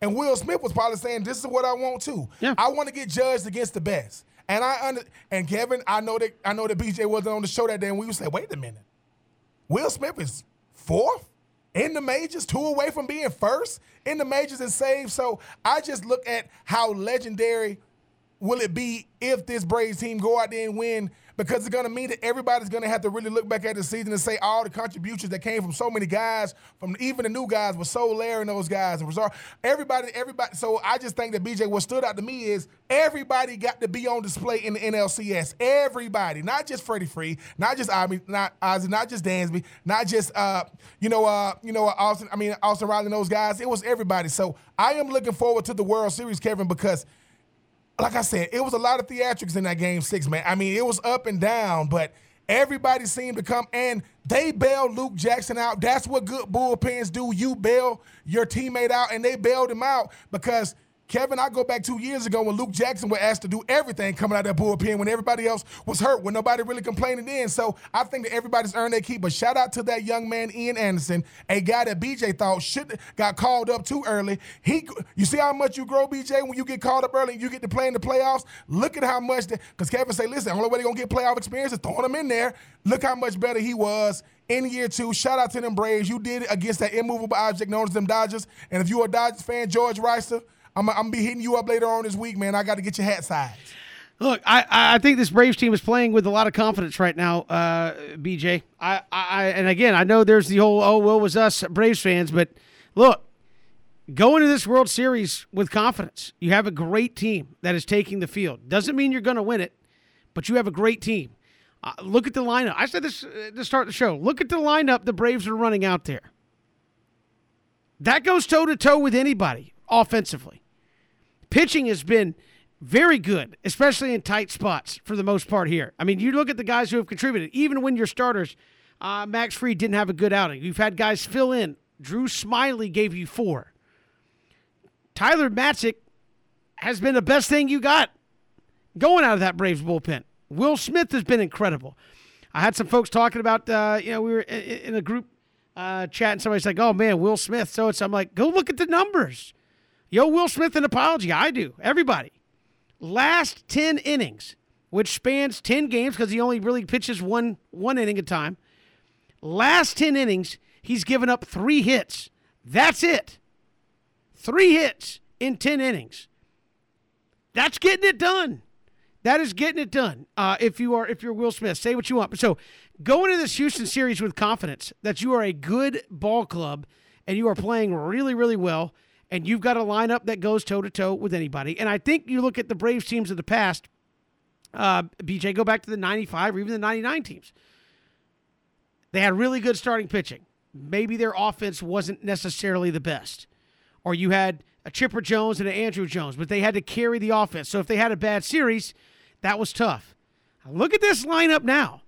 [SPEAKER 3] And Will Smith was probably saying, "This is what I want too.
[SPEAKER 1] Yeah.
[SPEAKER 3] I want to get judged against the best." And I under and Kevin, I know that I know that BJ wasn't on the show that day, and we would say, "Wait a minute, Will Smith is fourth in the majors, two away from being first in the majors and saves." So I just look at how legendary will it be if this Braves team go out there and win? Because it's going to mean that everybody's going to have to really look back at the season and say all the contributions that came from so many guys, from even the new guys, with Soler and those guys and Rosario. Everybody, everybody. So I just think that BJ, what stood out to me is everybody got to be on display in the NLCS. Everybody, not just Freddie Free, not just mean, not Ozzy, not just Dansby, not just uh, you know, uh, you know, Austin. I mean, Austin Riley and those guys. It was everybody. So I am looking forward to the World Series, Kevin, because like I said, it was a lot of theatrics in that game six, man. I mean, it was up and down, but everybody seemed to come and they bailed Luke Jackson out. That's what good bullpens do. You bail your teammate out, and they bailed him out because Kevin, I go back two years ago when Luke Jackson was asked to do everything coming out of that bullpen when everybody else was hurt, when nobody really complaining then. So I think that everybody's earned their keep. But shout out to that young man, Ian Anderson, a guy that BJ thought should got called up too early. He, you see how much you grow, BJ, when you get called up early and you get to play in the playoffs. Look at how much that because Kevin say, listen, only way they're gonna get playoff experience is throwing him in there. Look how much better he was in year two. Shout out to them Braves. You did it against that immovable object known as them Dodgers. And if you're a Dodgers fan, George Reister. I'm, gonna be hitting you up later on this week, man. I got to get your hat size.
[SPEAKER 1] Look, I, I think this Braves team is playing with a lot of confidence right now, uh, BJ. I, I and again, I know there's the whole oh well was us Braves fans, but look, go into this World Series with confidence. You have a great team that is taking the field. Doesn't mean you're going to win it, but you have a great team. Uh, look at the lineup. I said this uh, to start the show. Look at the lineup the Braves are running out there. That goes toe to toe with anybody offensively. Pitching has been very good, especially in tight spots for the most part here. I mean, you look at the guys who have contributed, even when your starters, uh, Max Fried didn't have a good outing. You've had guys fill in. Drew Smyly gave you four. Tyler Matzek has been the best thing you got going out of that Braves bullpen. Will Smith has been incredible. I had some folks talking about, uh, you know, we were in a group uh, chat and somebody's like, oh man, Will Smith. So it's, I'm like, go look at the numbers. Yo, Will Smith an apology. I do. Everybody. Last 10 innings, which spans 10 games because he only really pitches one one inning at a time. Last 10 innings, he's given up three hits. That's it. Three hits in 10 innings. That's getting it done. That is getting it done. Uh, if you are if you're Will Smith, say what you want. So go into this Houston series with confidence that you are a good ball club and you are playing really, really well and you've got a lineup that goes toe to toe with anybody. And I think you look at the Braves teams of the past, uh, BJ, go back to the 95 or even the 99 teams. They had really good starting pitching. Maybe their offense wasn't necessarily the best. Or you had a Chipper Jones and an Andruw Jones, but they had to carry the offense. So if they had a bad series, that was tough. Look at this lineup now.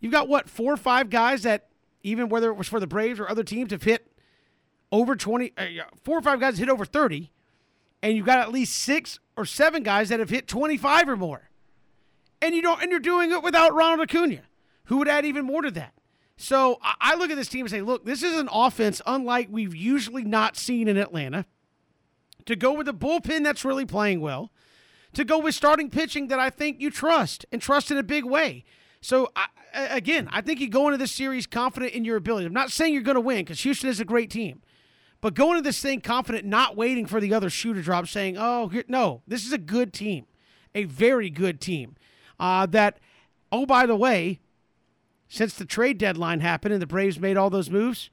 [SPEAKER 1] You've got what, four or five guys that, even whether it was for the Braves or other teams, have hit over 20, uh, four or five guys hit over 30, and you've got at least six or seven guys that have hit 25 or more. And you don't, and you're doing it without Ronald Acuna, who would add even more to that. So I, look at this team and say, look, this is an offense unlike we've usually not seen in Atlanta. To go with a bullpen that's really playing well, to go with starting pitching that I think you trust and trust in a big way. So I, again, I think you go into this series confident in your ability. I'm not saying you're going to win because Houston is a great team, but going to this thing confident, not waiting for the other shoe to drop, saying, "Oh, no, this is a good team, a very good team." Uh, that, oh, by the way, since the trade deadline happened and the Braves made all those moves,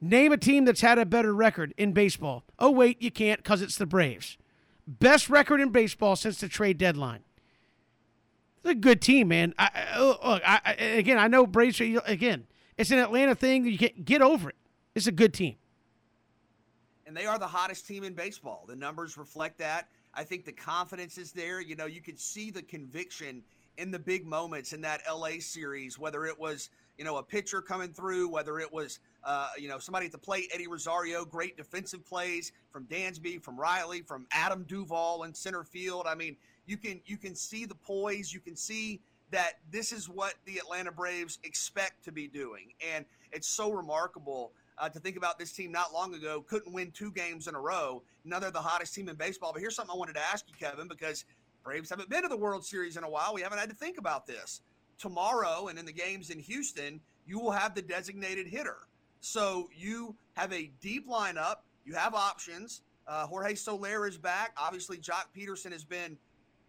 [SPEAKER 1] name a team that's had a better record in baseball Oh, wait, you can't because it's the Braves. Best record in baseball since the trade deadline. It's a good team, man. I, I, look, I, again, I know Braves. Again, it's an Atlanta thing. You can't get over it. It's a good team.
[SPEAKER 2] And they are the hottest team in baseball. The numbers reflect that. I think the confidence is there. You know, you could see the conviction in the big moments in that LA series, whether it was, you know, a pitcher coming through, whether it was, uh, you know, somebody at the plate, Eddie Rosario, great defensive plays from Dansby, from Riley, from Adam Duvall in center field. I mean, you can you can see the poise, you can see that this is what the Atlanta Braves expect to be doing, and it's so remarkable uh, to think about this team not long ago couldn't win two games in a row. Now they're the hottest team in baseball. But here's something I wanted to ask you, Kevin, because Braves haven't been to the World Series in a while. We haven't had to think about this. Tomorrow and in the games in Houston, you will have the designated hitter. So you have a deep lineup. You have options. Uh, Jorge Soler is back. Obviously, Joc Pederson has been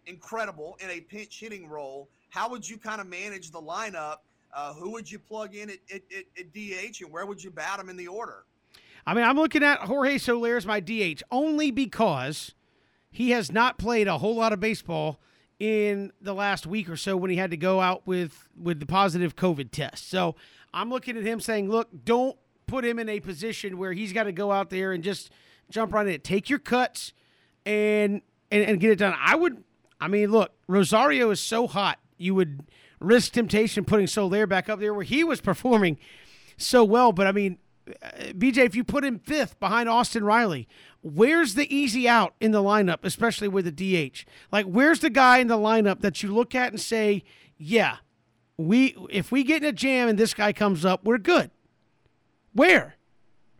[SPEAKER 2] incredible in a pinch hitting role. How would you kind of manage the lineup uh, who would you plug in at, at, at, DH, and where would you bat him in the order?
[SPEAKER 1] I mean, I'm looking at Jorge Soler as my DH only because he has not played a whole lot of baseball in the last week or so when he had to go out with with the positive COVID test. So I'm looking at him saying, look, don't put him in a position where he's got to go out there and just jump right in. Take your cuts and, and and get it done. I would. I mean, look, Rosario is so hot. You would risk temptation putting Soler back up there where he was performing so well. But I mean, uh, BJ, if you put him fifth behind Austin Riley, where's the easy out in the lineup, especially with the DH? Like, where's the guy in the lineup that you look at and say, yeah, we if we get in a jam and this guy comes up, we're good. Where?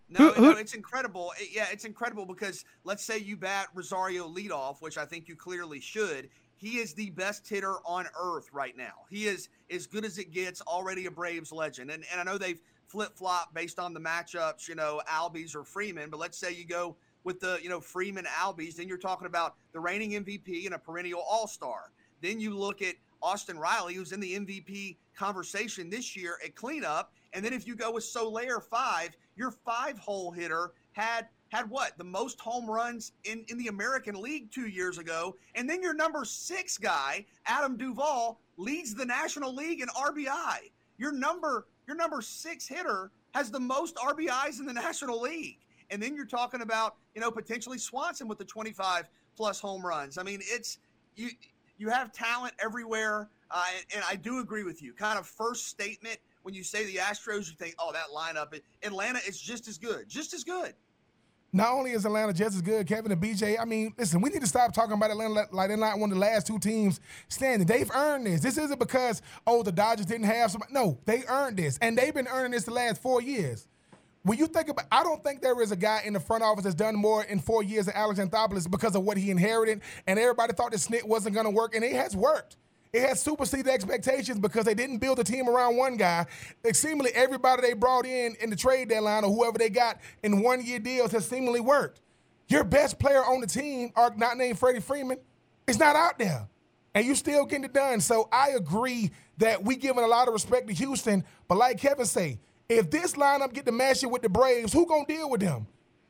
[SPEAKER 2] No, who, who, no, it's incredible. Yeah, it's incredible because let's say you bat Rosario leadoff, which I think you clearly should, he is the best hitter on earth right now. He is as good as it gets, already a Braves legend. And, and I know they've flip flop based on the matchups, you know, Albies or Freeman, but let's say you go with the, you know, Freeman Albies, then you're talking about the reigning MVP and a perennial all star. Then you look at Austin Riley, who's in the MVP conversation this year at cleanup. And then if you go with Soler five, your five hole hitter had had what the most home runs in, in the American League two years ago, and then your number six guy, Adam Duvall, leads the National League in RBI. Your number your number six hitter has the most RBIs in the [LAUGHS] National League, and then you're talking about you know potentially Swanson with the 25 plus home runs. I mean, it's you you have talent everywhere, uh, and, and I do agree with you. Kind of first statement when you say the Astros, you think, oh, that lineup. In Atlanta is just as good, just as good.
[SPEAKER 3] Not only is Atlanta just as good, Kevin and BJ. I mean, listen, we need to stop talking about Atlanta like they're not one of the last two teams standing. They've earned this. This isn't because oh the Dodgers didn't have some. No, they earned this, and they've been earning this the last four years. When you think about, I don't think there is a guy in the front office that's done more in four years than Alex Anthopoulos because of what he inherited, and everybody thought the snit wasn't going to work, and it has worked. It has superseded expectations because they didn't build a team around one guy. It seemingly everybody they brought in in the trade deadline or whoever they got in one year deals has seemingly worked. Your best player on the team, are not named Freddie Freeman, is not out there. And you still getting it done. So I agree that we giving a lot of respect to Houston. But like Kevin say, if this lineup get to match it with the Braves, who gonna deal with them?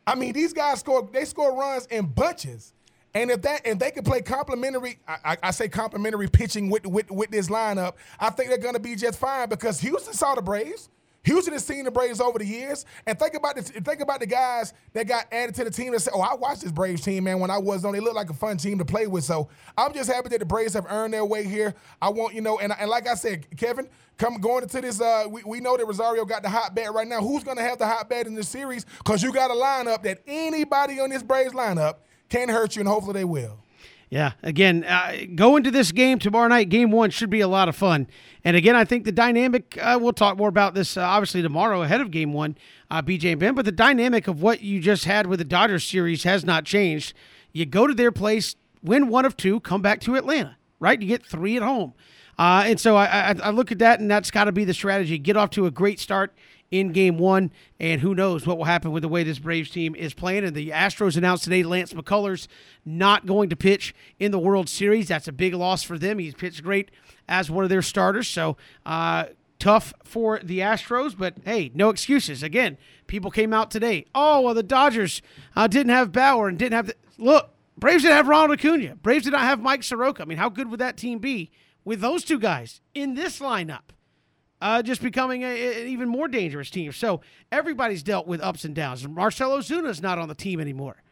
[SPEAKER 3] I mean, these guys score they score runs in bunches. And if that and they can play complementary, I, I, say complementary pitching with, with with this lineup, I think they're gonna be just fine because Houston saw the Braves. Houston has seen the Braves over the years, and think about the think about the guys that got added to the team that said, "Oh, I watched this Braves team, man. When I was on, they looked like a fun team to play with." So I'm just happy that the Braves have earned their way here. I want you know, and and like I said, Kevin, come going into this, uh, we, we know that Rosario got the hot bat right now. Who's gonna have the hot bat in this series? Because you got a lineup that anybody on this Braves lineup can hurt you, and hopefully they will.
[SPEAKER 1] Yeah, again, uh, go into this game tomorrow night. Game one should be a lot of fun. And again, I think the dynamic, uh, we'll talk more about this uh, obviously tomorrow ahead of game one, uh, BJ and Ben, but the dynamic of what you just had with the Dodgers series has not changed. You go to their place, win one of two, come back to Atlanta, right? You get three at home. Uh, and so I, I, I look at that, and that's got to be the strategy. Get off to a great start in game one. And who knows what will happen with the way this Braves team is playing. And the Astros announced today Lance McCullers not going to pitch in the World Series. That's a big loss for them. He's pitched great as one of their starters. So, uh, tough for the Astros, but hey, no excuses. Again, people came out today. Oh, well, the Dodgers uh, didn't have Bauer and didn't have the. Look, Braves didn't have Ronald Acuna. Braves did not have Mike Soroka. I mean, how good would that team be with those two guys in this lineup? Uh, just becoming a, an even more dangerous team. So everybody's dealt with ups and downs. Marcell Ozuna's not on the team anymore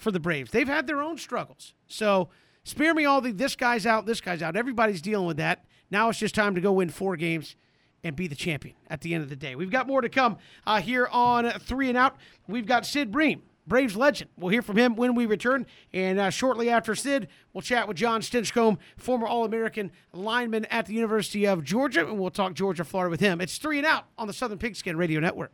[SPEAKER 1] for the Braves. They've had their own struggles. So spare me all the this guy's out, this guy's out. Everybody's dealing with that. Now it's just time to go win four games and be the champion at the end of the day. We've got more to come uh, here on Three and Out. We've got Sid Bream, Braves legend. We'll hear from him when we return. And uh, shortly after Sid, we'll chat with John Stinchcomb, former All American lineman at the University of Georgia, and we'll talk Georgia, Florida with him. It's Three and Out on the Southern Pigskin Radio Network.